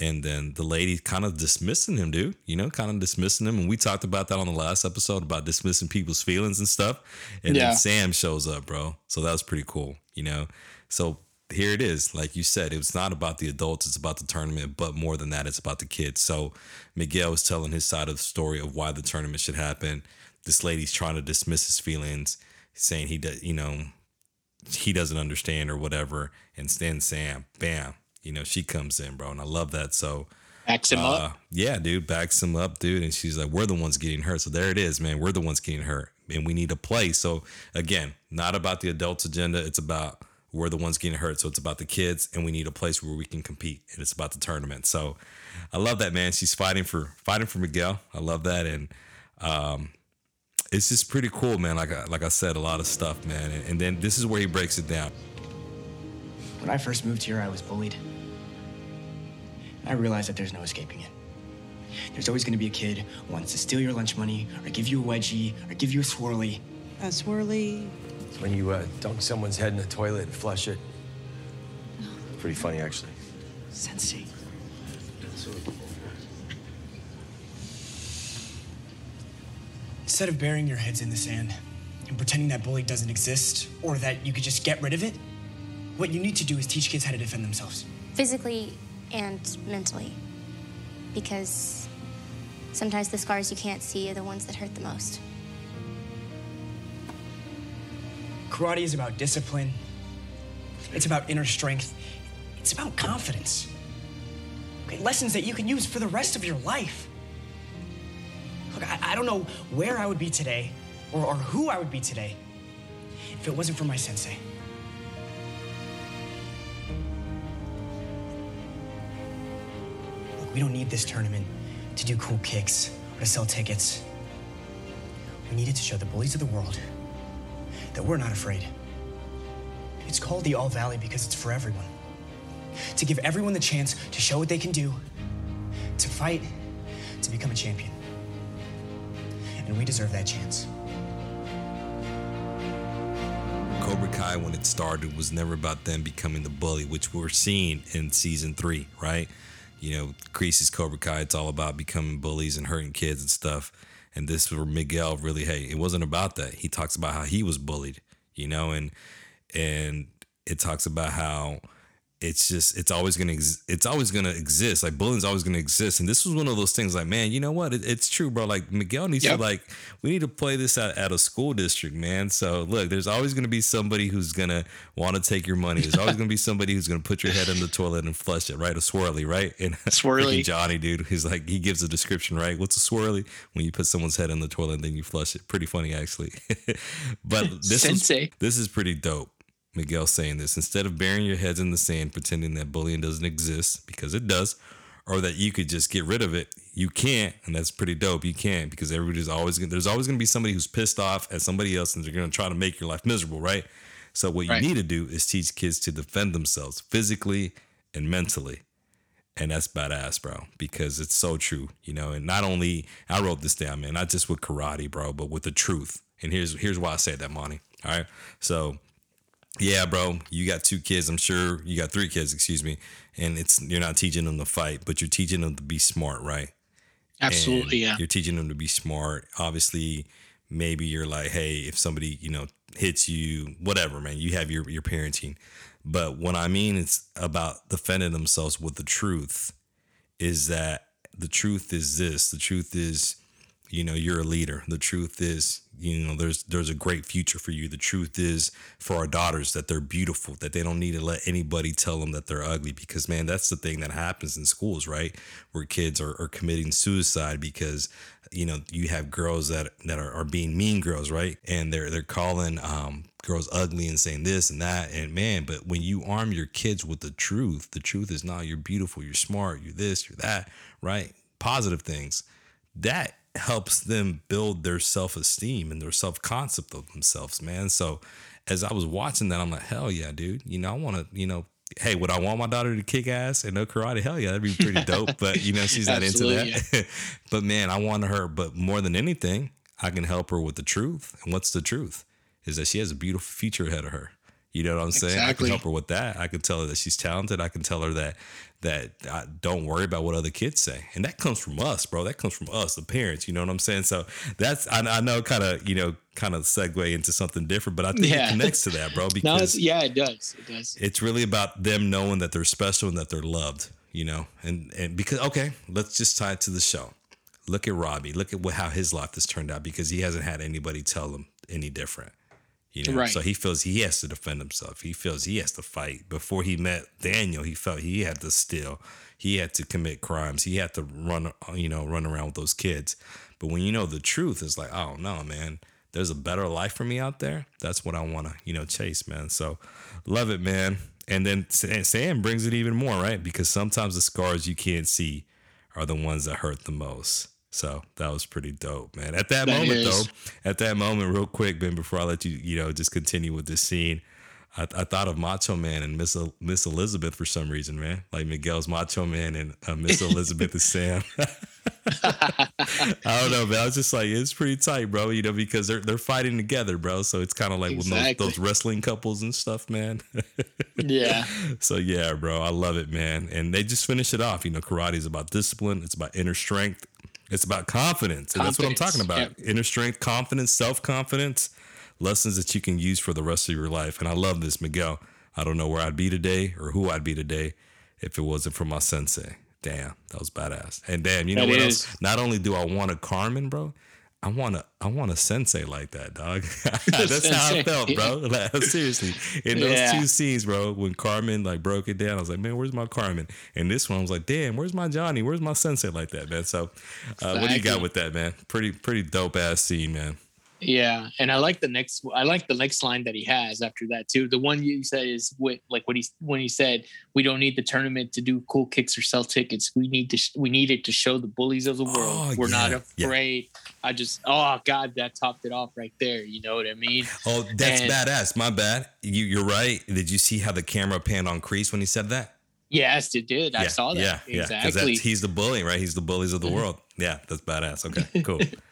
And then the lady kind of dismissing him, dude. You know, kind of dismissing him. And we talked about that on the last episode about dismissing people's feelings and stuff. And Yeah. then Sam shows up, bro. So that was pretty cool, you know. So here it is. Like you said, it's not about the adults, it's about the tournament, but more than that, it's about the kids. So Miguel was telling his side of the story of why the tournament should happen. This lady's trying to dismiss his feelings, saying he does, you know, he doesn't understand or whatever. And then Sam, bam, you know, she comes in, bro. And I love that. So Backs him uh, up. Yeah, dude, backs him up, dude. And she's like, We're the ones getting hurt. So there it is, man. We're the ones getting hurt. And we need to play. So again, not about the adults agenda. It's about we're the ones getting hurt. So it's about the kids and we need a place where we can compete. And it's about the tournament. So I love that, man. She's fighting for fighting for Miguel. I love that. And um it's just pretty cool, man. Like I, like I said, a lot of stuff, man. And, and then this is where he breaks it down. When I first moved here, I was bullied. I realized that there's no escaping it. There's always going to be a kid who wants to steal your lunch money, or give you a wedgie, or give you a swirly. A swirly. It's when you uh, dunk someone's head in the toilet and flush it. Pretty funny, actually. Sensei. Instead of burying your heads in the sand and pretending that bullying doesn't exist or that you could just get rid of it, what you need to do is teach kids how to defend themselves. physically and mentally. Because sometimes the scars you can't see are the ones that hurt the most. Karate is about discipline, it's about inner strength, it's about confidence. Okay, lessons that you can use for the rest of your life. Look, I, I don't know where I would be today or, or who I would be today if it wasn't for my sensei. We don't need this tournament to do cool kicks or to sell tickets. We need it to show the bullies of the world that we're not afraid. It's called the All Valley because it's for everyone. To give everyone the chance to show what they can do, to fight, to become a champion. And we deserve that chance. Cobra Kai, when it started, was never about them becoming the bully, which we're seeing in season three, right? You know, Creasy's Cobra Kai, it's all about becoming bullies and hurting kids and stuff. And this where Miguel really, hey, it wasn't about that. He talks about how he was bullied, you know, and and it talks about how it's just it's always gonna ex- it's always gonna exist. Like bullying's always gonna exist. And this was one of those things. Like, man, you know what? It, it's true, bro. Like Miguel needs Yep. to like we need to play this at, at a school district, man. So look, there's always gonna be somebody who's gonna want to take your money. There's always gonna be somebody who's gonna put your head in the toilet and flush it, right? A swirly, right? And [laughs] Swirly. Johnny, dude, he's like he gives a description, right? What's a swirly? When you put someone's head in the toilet and then you flush it. Pretty funny, actually. [laughs] but this is this is pretty dope. Miguel saying this instead of burying your heads in the sand, pretending that bullying doesn't exist because it does, or that you could just get rid of it. You can't, and that's pretty dope. You can't because everybody's always gonna, there's always going to be somebody who's pissed off at somebody else, and they're going to try to make your life miserable, right? So what you need to do is teach kids to defend themselves physically and mentally. And that's badass, bro, because it's so true, you know. And not only I wrote this down, man, not just with karate, bro, but with the truth. And here's here's why I say that, Monty. All right. So yeah, bro, you got two kids. I'm sure you got three kids, excuse me. And it's you're not teaching them to fight, but you're teaching them to be smart, right? Absolutely, And yeah. You're teaching them to be smart. Obviously, maybe you're like, hey, if somebody, you know, hits you, whatever, man, you have your your parenting. But what I mean is about defending themselves with the truth is that the truth is this. The truth is, you know, you're a leader. The truth is, you know, there's there's a great future for you. The truth is for our daughters that they're beautiful, that they don't need to let anybody tell them that they're ugly. Because man, that's the thing that happens in schools, right? Where kids are, are committing suicide because you know you have girls that that are, are being mean girls, right? And they're they're calling um, girls ugly and saying this and that. And man, but when you arm your kids with the truth, the truth is not you're beautiful, you're smart, you're this, you're that, right? Positive things that helps them build their self-esteem and their self-concept of themselves man. So as i was watching that i'm like hell yeah dude. You know i want to you know hey would i want my daughter to kick ass and know karate? Hell yeah that'd be pretty dope. [laughs] But you know she's not into that. [laughs] But man i want her but more than anything i can help her with the truth. And what's the truth? Is that she has a beautiful future ahead of her you know what i'm saying? I can help her with that. I can tell her that she's talented. I can tell her that that uh, don't worry about what other kids say. And that comes from us bro. That comes from us the parents. You know what i'm saying? So that's i, I know kind of you know kind of segue into something different but i think Yeah. it connects to that bro [laughs] because it's, yeah, it does. It does. it's really about them knowing that they're special and that they're loved you know? And and because okay let's just tie it to the show. Look at robbie. Look at what, how his life has turned out because he hasn't had anybody tell him any different you know? Right. so he feels he has to defend himself. He feels he has to fight. Before he met daniel he felt he had to steal. He had to commit crimes. He had to run you know run around with those kids. But when you know the truth it's like oh no man. There's a better life for me out there. That's what i want to you know chase man. So love it man. And then sam brings it even more right? Because sometimes the scars you can't see are the ones that hurt the most so that was pretty dope, man. At that, That moment, is. though, at that moment, real quick, Ben, before I let you, you know, just continue with this scene, I, I thought of Macho Man and Miss Miss Elizabeth for some reason, man. Like Miguel's Macho Man and uh, Miss Elizabeth is Sam. [laughs] I don't know, man. I was just like, it's pretty tight, bro. You know, because they're they're fighting together, bro. So it's kind of like Exactly. with those, those wrestling couples and stuff, man. [laughs] Yeah. So yeah, bro, I love it, man. And they just finish it off. You know, karate is about discipline. It's about inner strength. It's about confidence. And that's what I'm talking about. Inner strength, confidence, self confidence, lessons that you can use for the rest of your life. And I love this, Miguel. I don't know where I'd be today or who I'd be today if it wasn't for my sensei. Damn, that was badass. And damn, you know That what is. else? Not only do I want a Carmen, bro, I want a I want a sensei like that, dog. [laughs] [laughs] That's how I felt, bro. Like, [laughs] seriously, in those Yeah. two scenes, bro, when Carmen like broke it down, I was like, man, where's my Carmen? And this one, I was like, damn, where's my Johnny? Where's my sensei like that, man? So, uh, what do you got with that, man? Pretty pretty dope ass scene, man. Yeah, and I like the next. I like the next line that he has after that too. The one you said is what, like when he when he said, "We don't need the tournament to do cool kicks or sell tickets. We need to. sh- We need it to show the bullies of the oh, world Oh, we're not yeah, yeah. afraid." I just, oh God, that topped it off right there. You know what I mean? Oh, that's And- badass. My bad. You you're right. Did you see how the camera panned on Kreese when he said that? Yes, it did. I saw that. Yeah, yeah. Exactly. he's the bully, right? He's the bullies of the mm-hmm. world. Yeah, that's badass. Okay, cool. [laughs]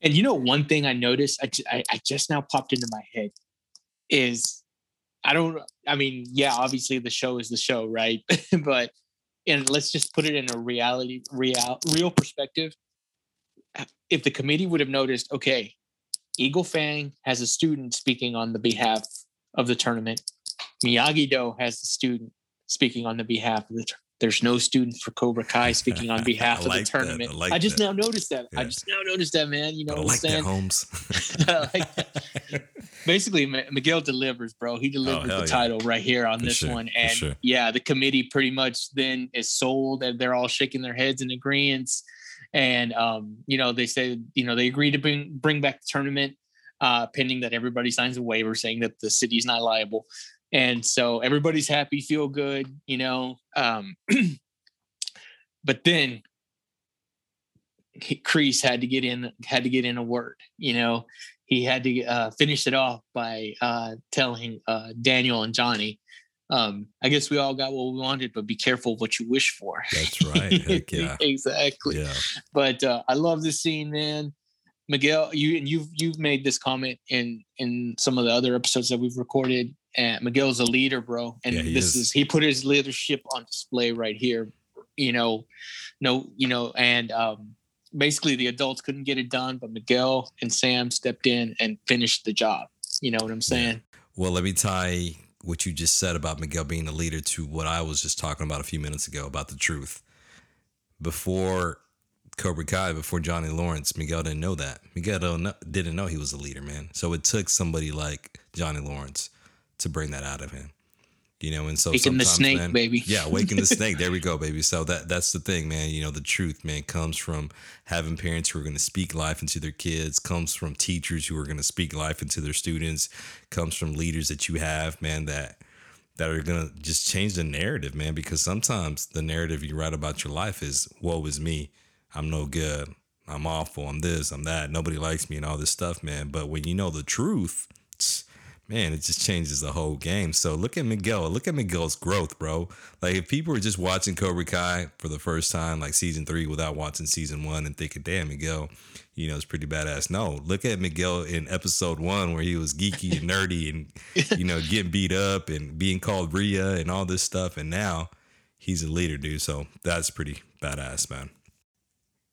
And you know, one thing I noticed, I, I, I just now popped into my head is I don't, I mean, yeah, obviously the show is the show, right? [laughs] but, and let's just put it in a reality, real, real perspective. If the committee would have noticed, okay, Eagle Fang has a student speaking on the behalf of the tournament, Miyagi Do has a student speaking on the behalf of the tournament. There's no student for Cobra Kai speaking on [laughs] behalf I of like the that. I tournament. I, just that. now noticed that. I just now noticed that, man. You know I what I'm like that, saying? Holmes. [laughs] Like that. [laughs] Basically, Mi- Miguel delivers, bro. He delivers Oh, the yeah. title right here on For this sure, one, and sure. yeah, the committee pretty much then is sold, and they're all shaking their heads in agreement. And um, you know, they say, you know, they agree to bring bring back the tournament, uh, pending that everybody signs a waiver saying that the city's not liable. And so everybody's happy, feel good, you know. Um, [clears throat] but then he- Kreese had to get in had to get in a word. You know, he had to uh, finish it off by uh, telling uh, Daniel and Johnny, um, I guess we all got what we wanted, but be careful what you wish for. That's right. Heck [laughs] yeah. exactly. Yeah. But uh, I love this scene, man. Miguel, you and you've you've made this comment in in some of the other episodes that we've recorded. And Miguel's a leader, bro. And Yeah, this is. is he put his leadership on display right here. You know, no, you know, and um basically the adults couldn't get it done, but Miguel and Sam stepped in and finished the job. You know what I'm saying? Well, let me tie what you just said about Miguel being a leader to what I was just talking about a few minutes ago about the truth. Before Cobra Kai, before Johnny Lawrence, Miguel didn't know that. Miguel don't know, didn't know he was a leader, man. So it took somebody like Johnny Lawrence to bring that out of him. You know, and so Waking the snake, man- baby. Yeah, waking the [laughs] snake. There we go, baby. So that that's the thing, man. You know, the truth, man, comes from having parents who are going to speak life into their kids. Comes from teachers who are going to speak life into their students. Comes from leaders that you have, man. That that are going to just change the narrative, man. Because sometimes the narrative you write about your life is, "Woe is me. I'm no good. I'm awful. I'm this. I'm that. Nobody likes me, and all this stuff, man." But when you know the truth, man, it just changes the whole game. So look at Miguel. Look at Miguel's growth, bro. Like if people were just watching Cobra Kai for the first time, like season three, without watching season one, and thinking, "Damn, Miguel, you know, it's pretty badass." No, look at Miguel in episode one, where he was geeky and nerdy, and [laughs] you know, getting beat up and being called Rhea and all this stuff, and now he's a leader, dude. So that's pretty badass, man.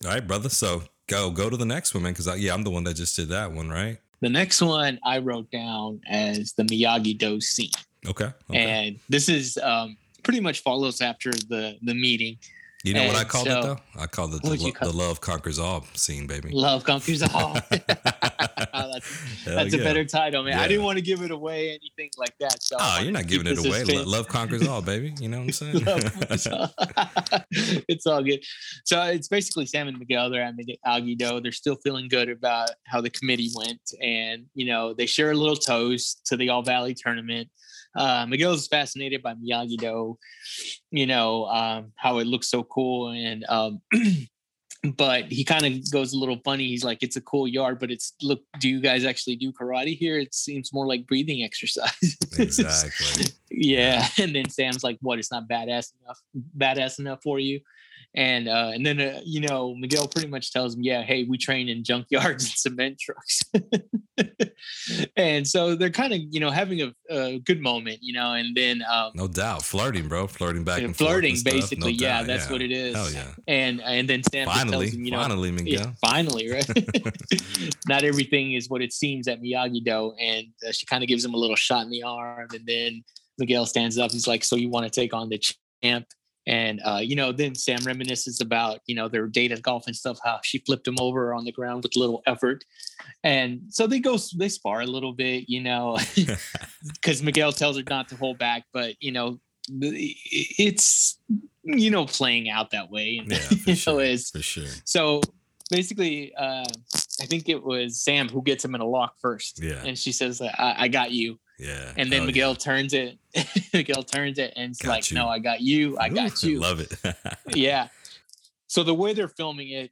All right, brother. So go go to the next one, man. Because yeah, I'm the one that just did that one, right? The next one I wrote down as the Miyagi Do scene. Okay. okay. and this is um, pretty much follows after the the meeting. You know what I And called it though? I called it the, lo- call the love conquers all scene, baby. Love conquers all. [laughs] [laughs] that's [laughs] Hell that's a better title, man. Yeah. I didn't want to give it away, anything like that. So Oh, you're not giving it away. Lo- suspense. Love conquers all, [laughs] baby. You know what I'm saying? Love all. it's all good. So it's basically Sam and Miguel. They're at Aguido. They're still feeling good about how the committee went, and you know they share a little toast to the All Valley tournament. Uh, Miguel's fascinated by Miyagi Do, you know um, how it looks so cool, and um, [clears throat] but he kind of goes a little funny. He's like, "It's a cool yard, but it's look. Do you guys actually do karate here? It seems more like breathing exercise." [laughs] exactly. yeah, and then Sam's like, "What? It's not badass enough. Badass enough for you." And uh, and then uh, you know Miguel pretty much tells him, "Yeah, hey, we train in junkyards and [laughs] cement trucks." [laughs] and so they're kind of you know having a, a good moment, you know. And then um, No doubt. Flirting, bro. Flirting back Yeah, and forth. flirting and stuff. No basically yeah doubt, that's what it is Hell yeah. and and then just Finally, tells him, you know finally, Miguel. yeah, finally [laughs] right not everything is what it seems at miyagi do and uh, she kind of gives him a little shot in the arm and then miguel stands up he's like so you want to take on the champ and uh, you know then sam reminisces about you know their date at Golf N' Stuff how she flipped him over on the ground with a little effort and so they go they spar a little bit you know [laughs] [laughs] because Miguel tells her not to hold back, but you know, it's you know playing out that way, and Yeah, [laughs] for you sure. know is For sure. so basically. uh I think it was Sam who gets him in a lock first, Yeah. and she says, "I, I got you," Yeah. and then Hell Miguel turns it. [laughs] Miguel turns it, and it's Got like, you. "No, I got you. I got yeah. you." Love it. [laughs] yeah. So the way they're filming it,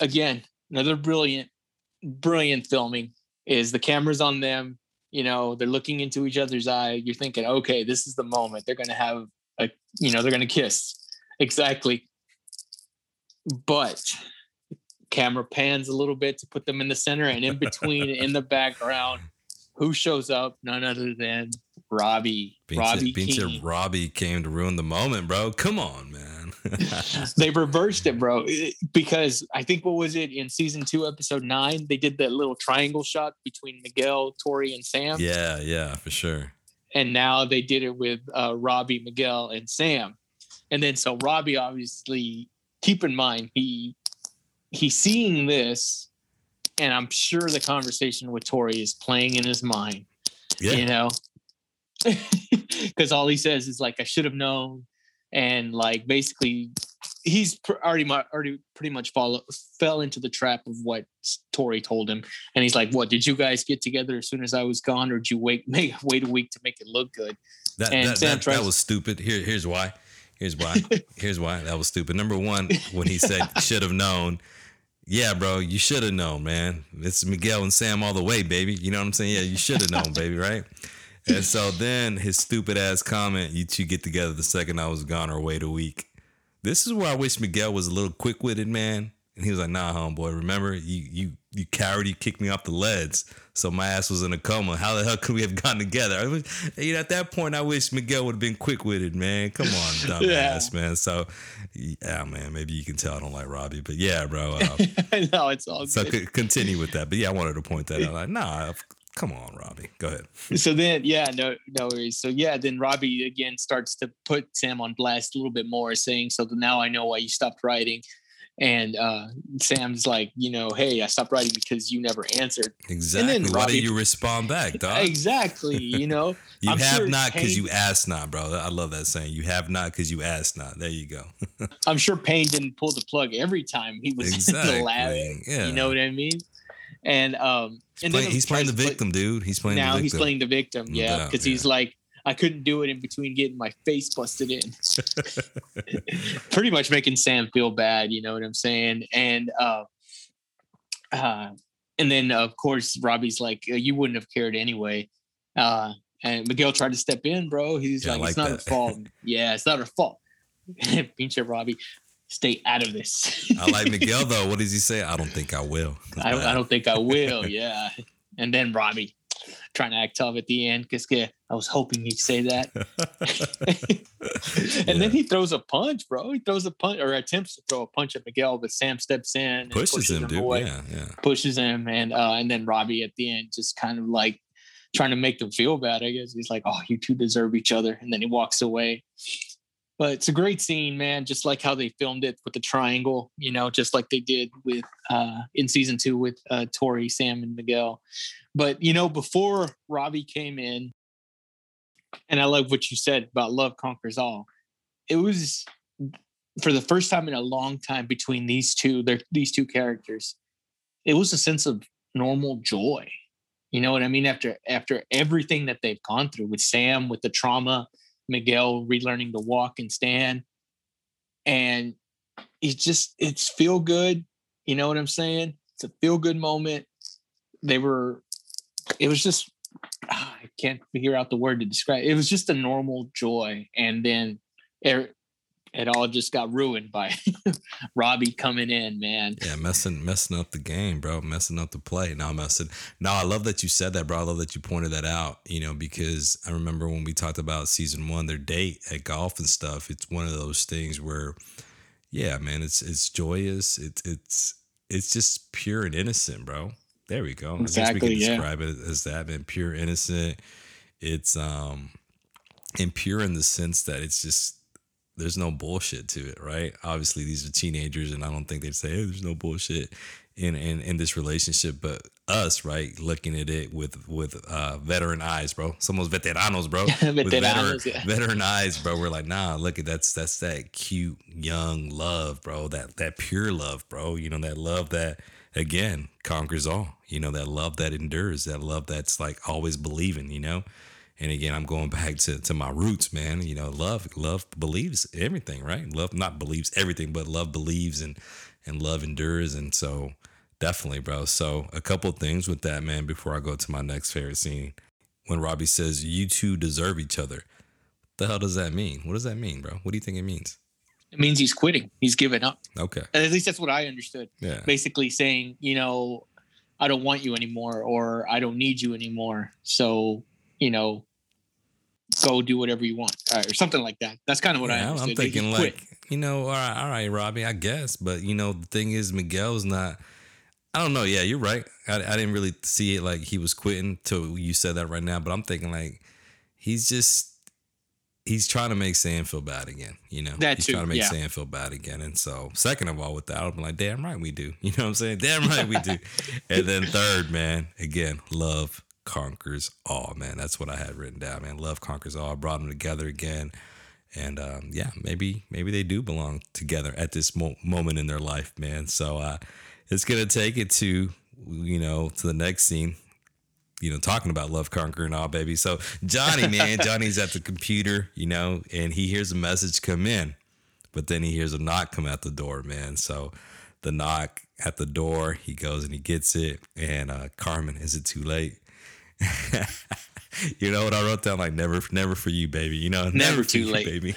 again, another brilliant, brilliant filming is the cameras on them. You know, they're looking into each other's eye. You're thinking, okay, this is the moment. They're gonna have a, you know, they're gonna kiss. Exactly. But camera pans a little bit to put them in the center, and in between, in the [laughs] background, who shows up? None other than Robbie. Robbie Pinche, Keene. Robbie came to ruin the moment, bro. Come on, man. [laughs] [laughs] they reversed it, bro. Because I think what was it in season two, episode nine? They did that little triangle shot between Miguel, Tori, and Sam. yeah, yeah, for sure. And now they did it with uh, Robbie, Miguel, and Sam. And then so Robbie, obviously, keep in mind he he's seeing this, and I'm sure the conversation with Tori is playing in his mind. Yeah. You know, [laughs] because all he says is like, "I should have known," and like basically, he's pr- already already pretty much follow fell into the trap of what Tori told him, and he's like, "What did you guys get together as soon as I was gone, or did you wait [laughs] make wait a week to make it look good?" That And that, Sam that, tries- that was stupid. Here, here's why. Here's why. [laughs] here's why that was stupid. Number one, when he said should have known, Yeah, bro, you should have known, man. It's Miguel and Sam all the way, baby. You know what I'm saying? Yeah, you should have known, [laughs] baby, right? And so then his stupid ass comment, you two get together the second I was gone or wait a week. This is where I wish Miguel was a little quick witted, man. And he was like, nah, homeboy, remember you you you coward, you kicked me off the leads. So my ass was in a coma. How the hell could we have gotten together? I was, you know, at that point, I wish Miguel would have been quick witted, man. Come on, [laughs] dumbass, Yeah. man. So, yeah, man, maybe you can tell I don't like Robbie, but yeah, bro. [laughs] Uh, no, it's all so c- continue with that. But yeah, I wanted to point that out. [laughs] Like, nah, come on, Robbie. Go ahead. so then yeah no no worries so yeah then robbie again starts to put sam on blast a little bit more saying so now i know why you stopped writing and uh sam's like you know hey i stopped writing because you never answered Exactly. And then Why Robbie- did you respond back, [laughs] dog? exactly you know [laughs] You I'm have sure not because you asked not, bro. I love that saying. You have not because you asked not. There you go. [laughs] i'm sure payne didn't pull the plug every time he was in the lab yeah. you know what i mean and um and Play- then he's playing the victim, dude. He's playing now he's playing the victim No yeah because he's like i couldn't do it in between getting my face busted in [laughs] [laughs] pretty much making sam feel bad you know what i'm saying and uh uh and then of course robbie's like "Uh, you wouldn't have cared anyway uh and miguel tried to step in bro he's Yeah, I like, it's like not her fault [laughs] yeah it's not her fault pinche robbie stay out of this I like Miguel though. What does he say? I don't think I will. I don't, I don't think I will. Yeah. And then Robbie trying to act tough at the end because yeah, I was hoping he'd say that. [laughs] and then he throws a punch, bro. He throws a punch or attempts to throw a punch at Miguel, but Sam steps in and pushes, him, dude. away, Yeah, yeah. pushes him, and uh, and then Robbie at the end just kind of like trying to make them feel bad. I guess he's like, "Oh, you two deserve each other," and then he walks away. But it's a great scene, man. Just like how they filmed it with the triangle, you know, just like they did with uh, in season two with uh, Tori, Sam, and Miguel. But you know, before Robbie came in, and I love what you said about love conquers all. It was for the first time in a long time between these two, they're, these two characters. It was a sense of normal joy. You know what I mean? After after everything that they've gone through with Sam, with the trauma, Miguel relearning to walk and stand, and it's just it's feel good. You know what I'm saying? It's a feel good moment. They were. It was just ah, I can't figure out the word to describe. It was just a normal joy, and then it, all just got ruined by [laughs] Robbie coming in. Man, Yeah, messing messing up the game, bro. Messing up the play. Now messing. No, I love that you said that, bro. I love that you pointed that out. You know, because I remember when we talked about season one, their date at Golf N' Stuff. It's one of those things where, yeah, man, it's it's joyous. It's it's it's just pure and innocent, bro. There we go. I guess we Exactly, can yeah. describe it as that, man. Pure innocent. It's um, and pure in the sense that it's just there's no bullshit to it, right? Obviously, these are teenagers, and I don't think they'd say hey, there's no bullshit in, in in this relationship. But us, right, looking at it with with uh, veteran eyes, bro. Somos veteranos, bro. [laughs] with veteran, Veteranos, yeah. veteran eyes, bro. We're like, nah, look at that's that's that cute young love, bro. That that pure love, bro. You know that love that again conquers all. You know that love that endures. That love that's like always believing. You know. And again, I'm going back to, to my roots, man. You know, love, love believes everything, right? Love not believes everything, but love believes and and love endures. And so definitely, bro. So a couple things with that, man, before I go to my next favorite scene. When Robbie says, You two deserve each other. What the hell does that mean? What does that mean, bro? What do you think it means? it means he's quitting. He's giving up. Okay. At least that's what I understood. Yeah. Basically saying, you know, I don't want you anymore, or I don't need you anymore. So, you know, go do whatever you want, uh, or something like that. That's kind of what I Yeah, understood. I'm thinking like, you know, all right, all right, Robbie, I guess. But you know, the thing is, Miguel's not. I don't know. Yeah, you're right. I, I didn't really see it like he was quitting till you said that right now. But I'm thinking like he's just he's trying to make Sam feel bad again. You know, That he's too, trying to make yeah. Sam feel bad again. And so, second of all, with that, I'm like, damn right we do. [laughs] You know what I'm saying? Damn right we do. [laughs] and then third, man, again, love conquers all. Man, that's what I had written down. Man, love conquers all. I brought them together again. And um, yeah, maybe maybe they do belong together at this mo- moment in their life, man. So uh, it's gonna take it to you know to the next scene. You know, talking about love conquering all, baby. So Johnny, man, [laughs] Johnny's at the computer, you know, and he hears a message come in, but then he hears a knock come at the door, man. So the knock, at the door. He goes and he gets it. And uh, Carmen, is it too late? [laughs] you know what I wrote down? Like never, never for you, baby. You know, never, never too you, late, baby.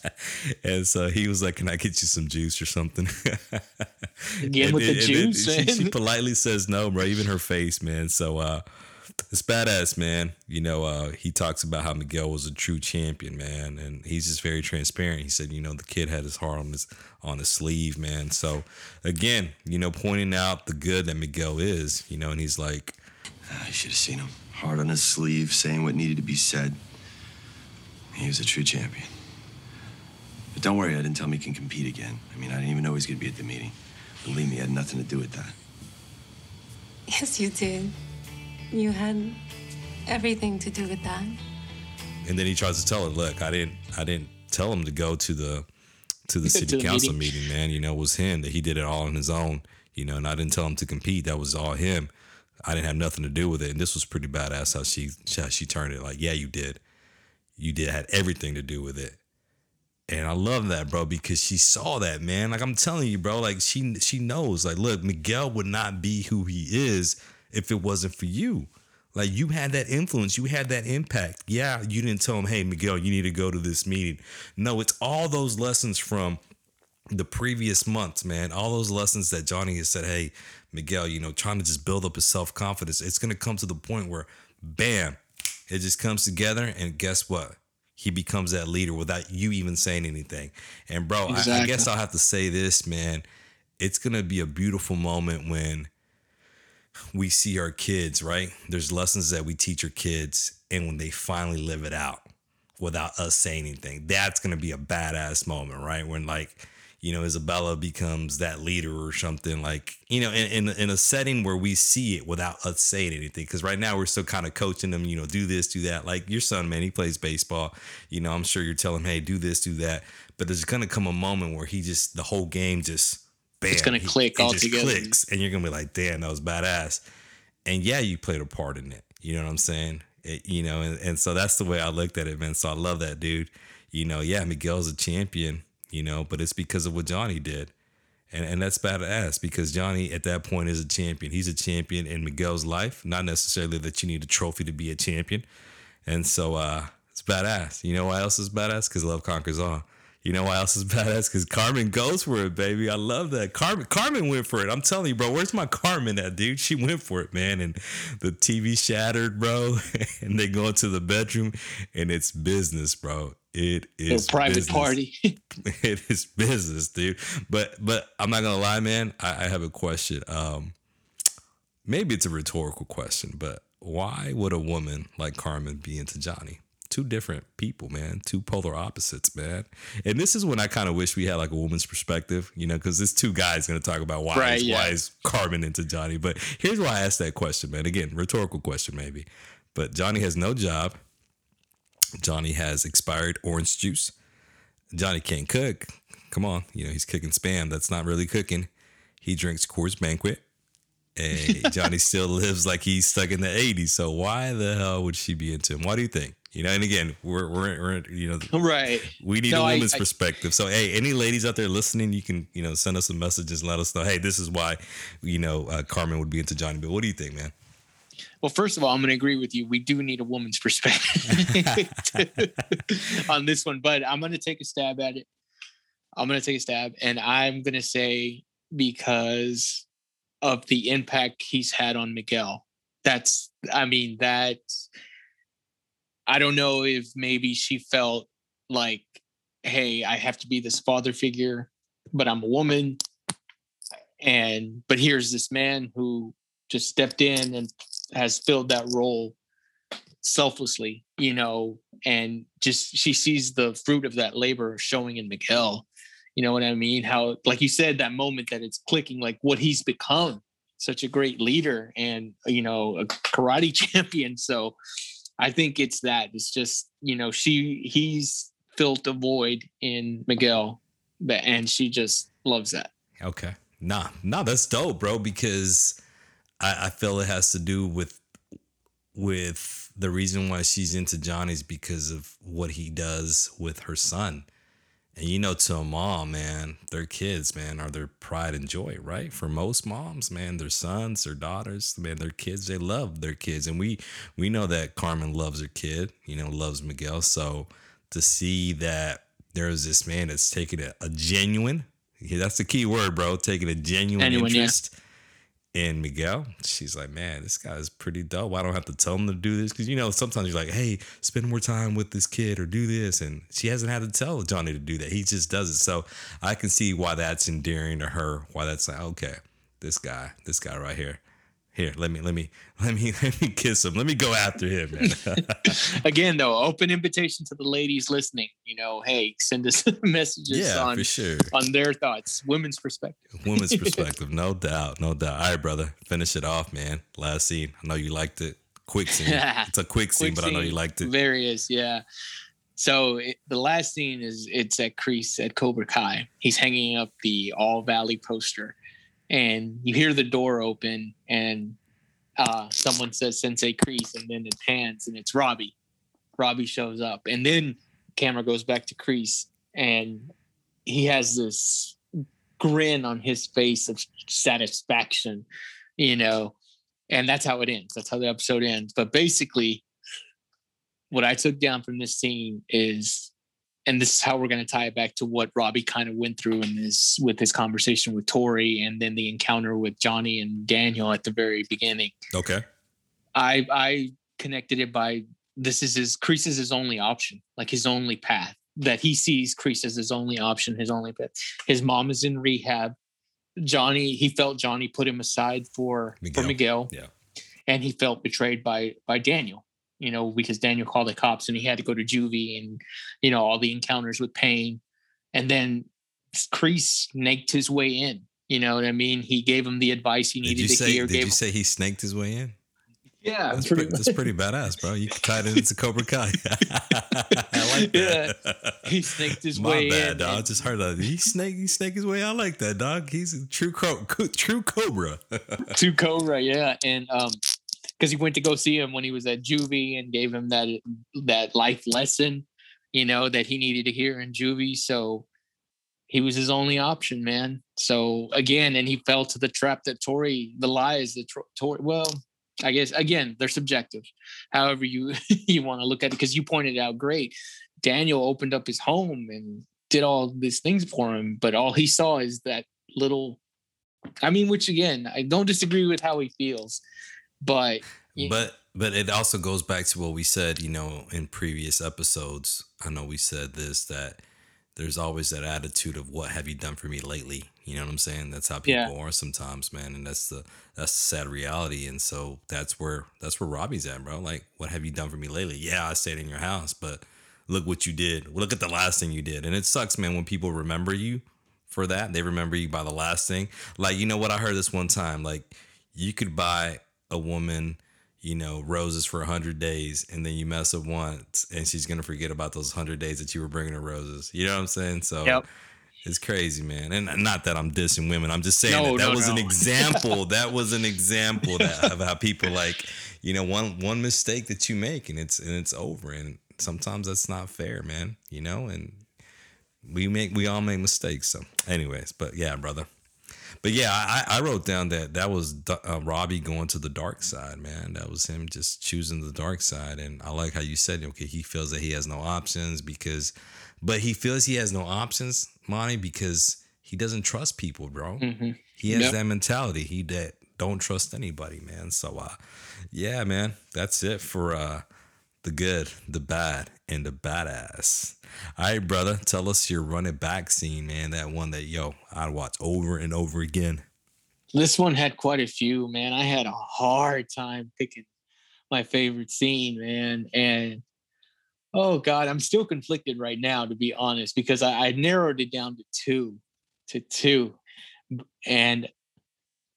[laughs] and so he was like, "Can I get you some juice or something?" [laughs] Again and, with the juice. She, she, politely says no, bro. Even her face, man. So uh, it's badass, man. You know, uh, he talks about how Miguel was a true champion, man, and he's just very transparent. He said, you know, the kid had his heart on his on his sleeve, man. So again, you know, pointing out the good that Miguel is, you know, and he's like, Ah, I should have seen him Hard on his sleeve, saying what needed to be said. He was a true champion. But don't worry, I didn't tell him he can compete again. I mean, I didn't even know he was going to be at the meeting. Believe me, I had nothing to do with that. Yes, you did. You had everything to do with that. And then he tries to tell her, "Look, I didn't, I didn't tell him to go to the to the [laughs] city to the council meeting. meeting. Man, you know, it was him that he did it all on his own. You know, and I didn't tell him to compete. That was all him. I didn't have nothing to do with it. And this was pretty badass how she how she turned it. Like, yeah, you did. You did had everything to do with it. And I love that, bro, because she saw that, man. Like I'm telling you, bro, like she she knows. Like, look, Miguel would not be who he is if it wasn't for you. Like you had that influence, you had that impact. Yeah, you didn't tell him, "Hey, Miguel, you need to go to this meeting." No, it's all those lessons from the previous months, man. All those lessons that Johnny has said, "Hey, Miguel, you know, trying to just build up his self confidence. It's going to come to the point where, bam, it just comes together. And guess what? He becomes that leader without you even saying anything. And, bro, exactly. I, I guess I'll have to say this, man. It's going to be a beautiful moment when we see our kids, right? There's lessons that we teach our kids, and when they finally live it out without us saying anything, that's going to be a badass moment, right? When, like, you know, Isabella becomes that leader or something like, you know, in, in, in a setting where we see it without us saying anything. Cause right now we're still kind of coaching them, you know, do this, do that. Like your son, man, he plays baseball. You know, I'm sure you're telling him, hey, do this, do that. But there's going to come a moment where he just, the whole game just, bam. It's going to click all together. clicks. And you're going to be like, damn, that was badass. And yeah, you played a part in it. You know what I'm saying? It, you know, and, and so that's the way I looked at it, man. So I love that dude. You know, yeah, Miguel's a champion you know, but it's because of what Johnny did. And, and that's badass because Johnny at that point is a champion. He's a champion in Miguel's life, not necessarily that you need a trophy to be a champion. And so uh, it's badass. You know why else is badass? Because love conquers all. You know why else is [laughs] badass? Because Carmen goes for it, baby. I love that. Carmen Carmen went for it. I'm telling you, bro. Where's my Carmen at, dude? She went for it, man. And the TV shattered, bro. [laughs] and they go into the bedroom and it's business, bro. It is a private business. party. [laughs] it is business, dude. But but I'm not gonna lie, man. I, I have a question. Um, maybe it's a rhetorical question, but why would a woman like Carmen be into Johnny? Two different people, man. Two polar opposites, man. And this is when I kind of wish we had like a woman's perspective, you know, because this two guys going to talk about why right, is, yeah. why is Carmen into Johnny. But here's why I asked that question, man. Again, rhetorical question, maybe. But Johnny has no job. Johnny has expired orange juice. Johnny can't cook. Come on, you know he's cooking spam. That's not really cooking. He drinks Coors Banquet. And [laughs] Johnny still lives like he's stuck in the 80s. So why the hell would she be into him? What do you think? You know, and again, we're we're, we're you know, [laughs] right. We need no, a woman's I, perspective. So, hey, any ladies out there listening, you can you know send us a message and let us know. Hey, this is why you know uh, Carmen would be into Johnny. But what do you think, man? Well, first of all, I'm going to agree with you. We do need a woman's perspective [laughs] on this one, but I'm going to take a stab at it. I'm going to take a stab, and I'm going to say because of the impact he's had on Miguel. That's, I mean, that I don't know if maybe she felt like, hey, I have to be this father figure, but I'm a woman. And, but here's this man who just stepped in and has filled that role selflessly, you know, and just she sees the fruit of that labor showing in Miguel. You know what I mean? How, like you said, that moment that it's clicking, like what he's become, such a great leader and you know a karate [laughs] champion. So I think it's that. It's just you know she he's filled a void in Miguel, but and she just loves that. Okay, nah, nah, that's dope, bro. Because I, I feel it has to do with with the reason why she's into Johnny's because of what he does with her son. And you know, to a mom, man, their kids, man, are their pride and joy, right? For most moms, man, their sons, their daughters, man, their kids, they love their kids. And we we know that Carmen loves her kid, you know, loves Miguel. So to see that there's this man that's taking a, a genuine, that's the key word, bro, taking a genuine Genuine, yeah. In Miguel. She's like, man, this guy's pretty dope. I don't have to tell him to do this because you know sometimes you're like, hey, spend more time with this kid or do this, and she hasn't had to tell Johnny to do that. He just does it. So I can see why that's endearing to her. Why that's like, okay, this guy, this guy right here. Here, let me, let me, [laughs] let me, let me kiss him. Let me go after him, man. [laughs] Again, though, open invitation to the ladies listening. You know, hey, send us [laughs] messages Yeah, on for sure. on their thoughts, women's perspective. women's perspective, no doubt, no doubt. All right, brother, finish it off, man. Last scene. I know you liked it. Quick scene. It's a quick scene, but I know you liked it. Various, yeah. So it, the last scene is it's at Kreese at Cobra Kai. He's hanging up the All Valley poster, and you hear the door open, and uh, someone says Sensei Kreese, and then it pans, and it's Robbie. Robbie shows up, and then camera goes back to Kreese, and he has this grin on his face of satisfaction, you know, and that's how it ends. That's how the episode ends. But basically, what I took down from this scene is, and this is how we're going to tie it back to what Robbie kind of went through in this with his conversation with Tori, and then the encounter with Johnny and Daniel at the very beginning. Okay. I I connected it by this is his Kreese is his only option, like his only path that he sees Kreese as his only option, his only path. His mom is in rehab. Johnny, he felt Johnny put him aside for Miguel. for Miguel. Yeah. And he felt betrayed by by Daniel, you know, because Daniel called the cops and he had to go to juvie and you know, all the encounters with pain. And then Kreese snaked his way in. You know what I mean? He gave him the advice he needed to say? hear. Did gave you him- say he snaked his way in? yeah, That's pretty pretty, that's pretty badass, bro. You tied it into Cobra Kai. [laughs] I like Yeah. that. He snaked his My way bad, in. dog. I and- just heard that. He snake, he snake his way. I like that, dog. He's a true, cro- co- true Cobra. [laughs] to Cobra, yeah, and um, because he went to go see him when he was at juvie and gave him that that life lesson, you know, that he needed to hear in juvie. So he was his only option, man. So again, and he fell to the trap that Tori, the lies that Tor- Tori. Well, I guess again they're subjective, however you [laughs] you want to look at it. Because you pointed out great, Daniel opened up his home and did all these things for him, but all he saw is that little I mean, which again, I don't disagree with how he feels, but But but it also goes back to what we said, you know, in previous episodes. I know we said this that there's always that attitude of what have you done for me lately? You know what I'm saying? That's how people Yeah. are sometimes, man, and that's the that's the sad reality. And so that's where that's where Robbie's at, bro. Like, what have you done for me lately? Yeah, I stayed in your house, but look what you did. Look at the last thing you did. And it sucks, man, when people remember you for that. They remember you by the last thing. Like, you know what? I heard this one time. Like, you could buy a woman, you know, roses for 100 days, and then you mess up once, and she's going to forget about those 100 days that you were bringing her roses. You know what I'm saying? So, Yep. it's crazy, man. And not that I'm dissing women. I'm just saying No, that, that no, was an example. [laughs] that was an example that, of how people like, you know, one one mistake that you make and it's and it's over. And sometimes that's not fair, man. You know, and we make we all make mistakes. So, anyways, but yeah, brother. But yeah, I, I wrote down that that was uh, Robbie going to the dark side, man. That was him just choosing the dark side, and I like how you said, okay, he feels that he has no options because, but he feels he has no options, Monty, because he doesn't trust people, bro. Mhm. He has Yep. that mentality. He that don't trust anybody, man. So, uh, yeah, man, that's it for uh, the good, the bad, and the badass. All right, brother, tell us your running back scene, man. That one that yo I'd watch over and over again. this one had quite a few, man. I had a hard time picking my favorite scene, man. And oh god, I'm still conflicted right now, to be honest, because I, I narrowed it down to two, to two, and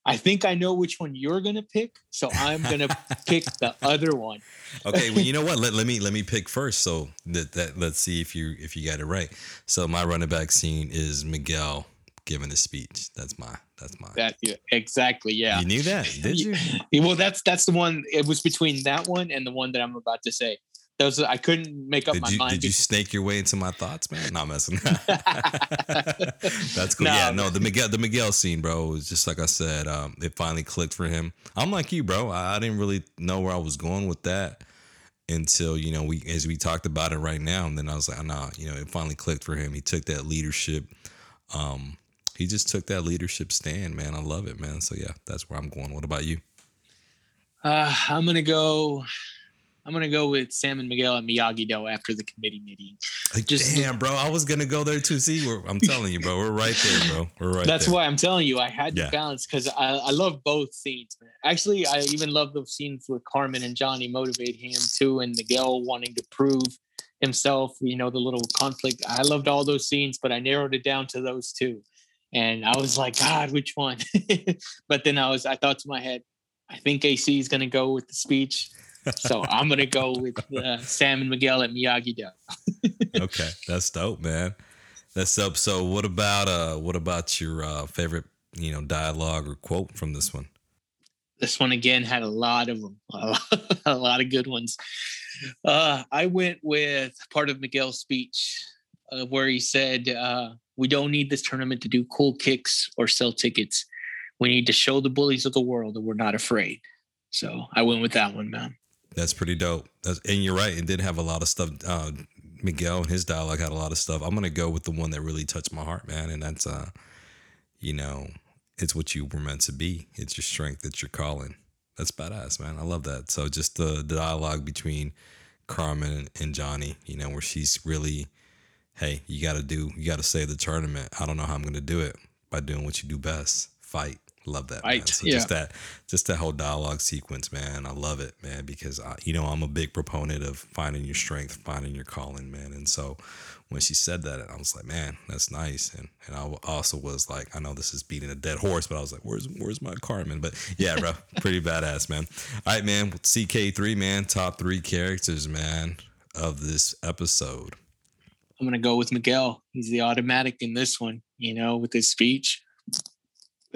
I think I know which one you're gonna pick, so I'm gonna [laughs] pick the other one. Okay, well, you know [laughs] what? Let, let me let me pick first. So that, that let's see if you if you got it right. So my running back scene is Miguel giving a speech. That's my that's my. That yeah, exactly, yeah. You knew that, did [laughs] you? Well, that's that's the one. It was between that one and the one that I'm about to say. Was I couldn't make up Did my you mind. did you snake your way into my thoughts, man? Not messing. [laughs] [laughs] That's cool. No, yeah, no, the Miguel the Miguel scene, bro, was just like I said. Um, it finally clicked for him. I'm like you, bro. I, I didn't really know where I was going with that until you know we as we talked about it right now, and then I was like, nah, you know, it finally clicked for him. He took that leadership. Um, he just took that leadership stand, man. I love it, man. So yeah, that's where I'm going. What about you? Uh, I'm gonna go. I'm gonna go with Sam and Miguel and Miyagi Do after the committee meeting. Like, Just- damn, bro. I was gonna go there too. See, we're, I'm telling you, bro. We're right there, bro. We're right That's there. why I'm telling you I had Yeah. to balance because I, I love both scenes. Man. Actually, I even love those scenes with Carmen and Johnny motivate him too, and Miguel wanting to prove himself. You know, the little conflict. I loved all those scenes, but I narrowed it down to those two. And I was like, God, which one? [laughs] but then I was, I thought to my head, I think AC is going to go with the speech. So I'm going to go with uh, Sam and Miguel at Miyagi Do. [laughs] okay, that's dope, man. That's dope. So, what about uh, what about your uh, favorite, you know, dialogue or quote from this one? this one again had a lot of them, [laughs] a lot, of good ones. Uh, I went with part of Miguel's speech uh, where he said, uh, "We don't need this tournament to do cool kicks or sell tickets. We need to show the bullies of the world that we're not afraid." So I went with that one, man. That's pretty dope. That's, and you're right. It did have a lot of stuff. Uh, Miguel and his dialogue had a lot of stuff. I'm gonna go with the one that really touched my heart, man. And that's, uh, you know, it's what you were meant to be. It's your strength. It's your calling. That's badass, man. I love that. So just the, the dialogue between Carmen and, Johnny, you know, where she's really, hey, you got to do, you got to save the tournament. I don't know how I'm gonna do it by doing what you do best. Fight. Love that, man. So yeah. just that, just that whole dialogue sequence, man. I love it, man, because I, you know I'm a big proponent of finding your strength, finding your calling, man. And so when she said that, I was like, man, that's nice. And and I also was like, I know this is beating a dead horse, but I was like, where's where's my Carmen? But yeah, bro, [laughs] pretty badass, man. All right, man. CK3, man, top three characters, man, of this episode. I'm gonna go with Miguel. He's the automatic in this one, you know, with his speech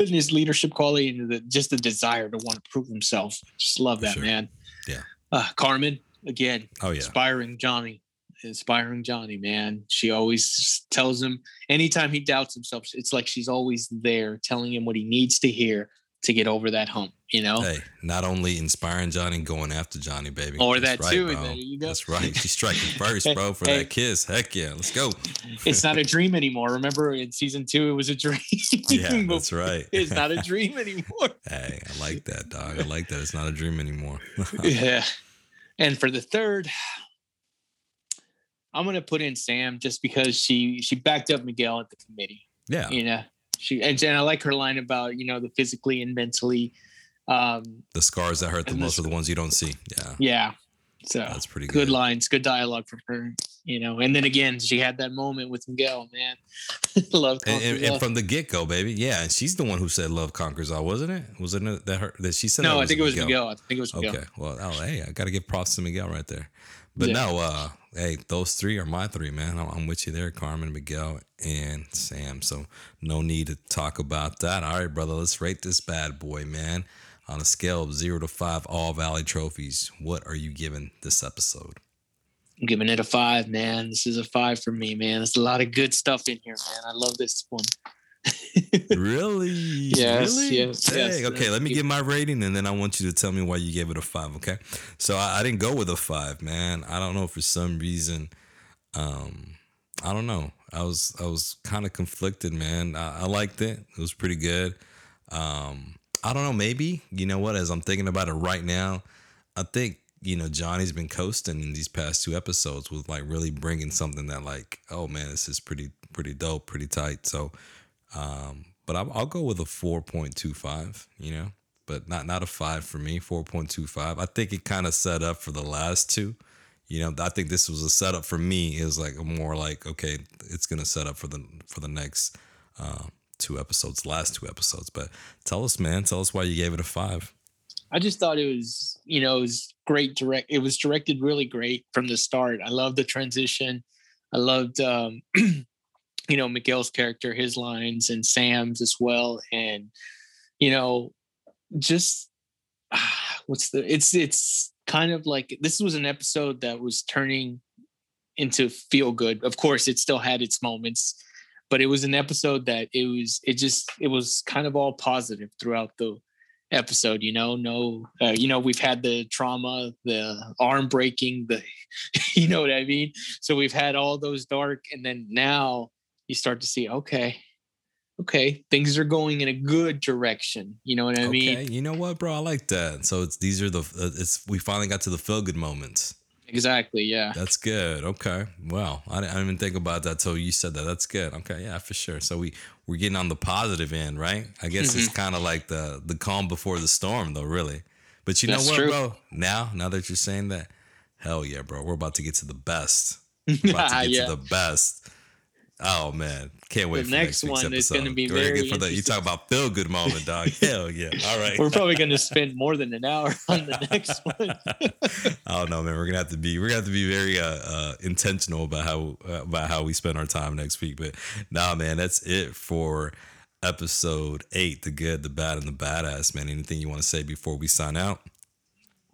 and his leadership quality and the, just the desire to want to prove himself. Just love that sure. man. Yeah. Uh, Carmen again. Oh, yeah. Inspiring Johnny. Inspiring Johnny, man. She always tells him anytime he doubts himself, it's like she's always there telling him what he needs to hear to get over that hump, you know? Hey, not only inspiring Johnny, going after Johnny, baby. Or that too, bro. there you go. That's right. She's striking [laughs] first, bro, for Hey. that kiss. Heck yeah, let's go. it's not a dream anymore. Remember in season two, it was a dream. [laughs] [laughs] Yeah, that's right. it's not a dream anymore. Hey, I like that, dog. I like that. It's not a dream anymore. yeah. And for the third, I'm gonna put in Sam just because she she backed up Miguel at the committee. Yeah. You know, she and, and I like her line about you know the physically and mentally. Um, The scars that hurt the most this- are the ones you don't see. Yeah. yeah. So That's pretty good good. lines, good dialogue from her. You know, and then again, she had that moment with Miguel. Man, [laughs] love And, and, and from the get go, baby. Yeah. And she's the one who said love conquers all, wasn't it? Wasn't it that her that she said No, I think it was Miguel. I think it was Miguel. Okay. Well, oh, hey, I got to give props to Miguel right there. But Yeah. no, uh, hey, those three are my three, man. I'm, I'm with you there, Carmen, Miguel, and Sam. So no need to talk about that. All right, brother, let's rate this bad boy, man. On a scale of zero to five, all Valley trophies, what are you giving this episode? I'm giving it a five, man. This is a five for me, man. There's a lot of good stuff in here, man. I love this one. [laughs] really? Yes, really? yes, yes. Okay, let me give my rating and then I want you to tell me why you gave it a five, okay? So I, I didn't go with a five, man. I don't know for some reason. Um, I don't know. I was I was kind of conflicted, man. I, I liked it. It was pretty good. Um, I don't know, maybe, you know what, as I'm thinking about it right now, I think, you know, Johnny's been coasting in these past two episodes with like really bringing something that like, oh man, this is pretty pretty dope, pretty tight. So um, but I'll, go with a 4.25, you know, but not not a five for me, 4.25. I think it kind of set up for the last two. You know, I think this was a setup for me. Was like more like, okay, it's gonna set up for the for the next uh, two episodes, last two episodes. But tell us, man, tell us why you gave it a five. I just thought it was, you know, it was great direct. It was directed really great from the start. I loved the transition. I loved, um, [clears throat] you know, Miguel's character, his lines, and Sam's as well. And, you know, just [sighs] what's the? It's it's kind of like this was an episode that was turning into feel good. Of course, it still had its moments, but it was an episode that it was it just it was kind of all positive throughout the episode you know no uh, you know we've had the trauma the arm breaking the [laughs] you know what i mean so we've had all those dark and then now you start to see okay okay things are going in a good direction you know what i okay, mean you know what, bro? I like that. So it's these are the uh, it's we finally got to the feel good moments. Exactly yeah That's good. Okay. Wow. I, didn't- I didn't even think about that till you said that. That's good. Okay. Yeah, for sure. So we we're getting on the positive end, right? I guess it's Mhm. kind of like the the calm before the storm, though. Really. But you know what, true. bro? Now, now that you're saying that, hell yeah, bro. We're about to get to the best. [laughs] We're about to get Yeah. to the best. Oh man, can't wait The for next next one is gonna be We're very for the, you talk about feel good moment, dog. [laughs] Hell yeah! All right, we're probably going to spend more than an hour [laughs] on the next one [laughs] I don't know, man. We're gonna have to be we're gonna have to be very uh, uh, intentional about how uh, about how we spend our time next week. But nah, man, that's it for episode eight: the good, the bad, and the badass. Man, anything you want to say before we sign out?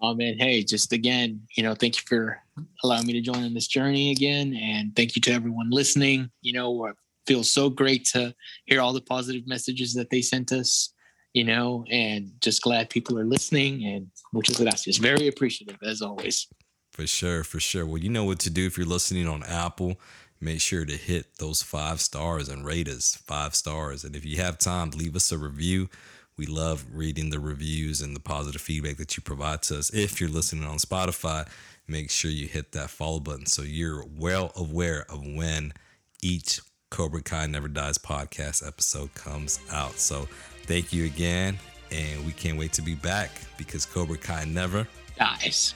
Oh man, hey, just again, you know, thank you for allowing me to join on this journey again, and thank you to everyone listening. You know, feels so great to hear all the positive messages that they sent us. You know, and just glad people are listening, and muchas gracias. Very appreciative as always. For sure, for sure. Well, you know what to do if you're listening on Apple. Make sure to hit those five stars and rate us five stars. And if you have time, leave us a review. We love reading the reviews and the positive feedback that you provide to us. If you're listening on Spotify, make sure you hit that follow button so you're well aware of when each Cobra Kai Never Dies podcast episode comes out. So thank you again. And we can't wait to be back because Cobra Kai never, dies.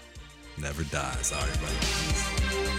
never dies. All right, brother.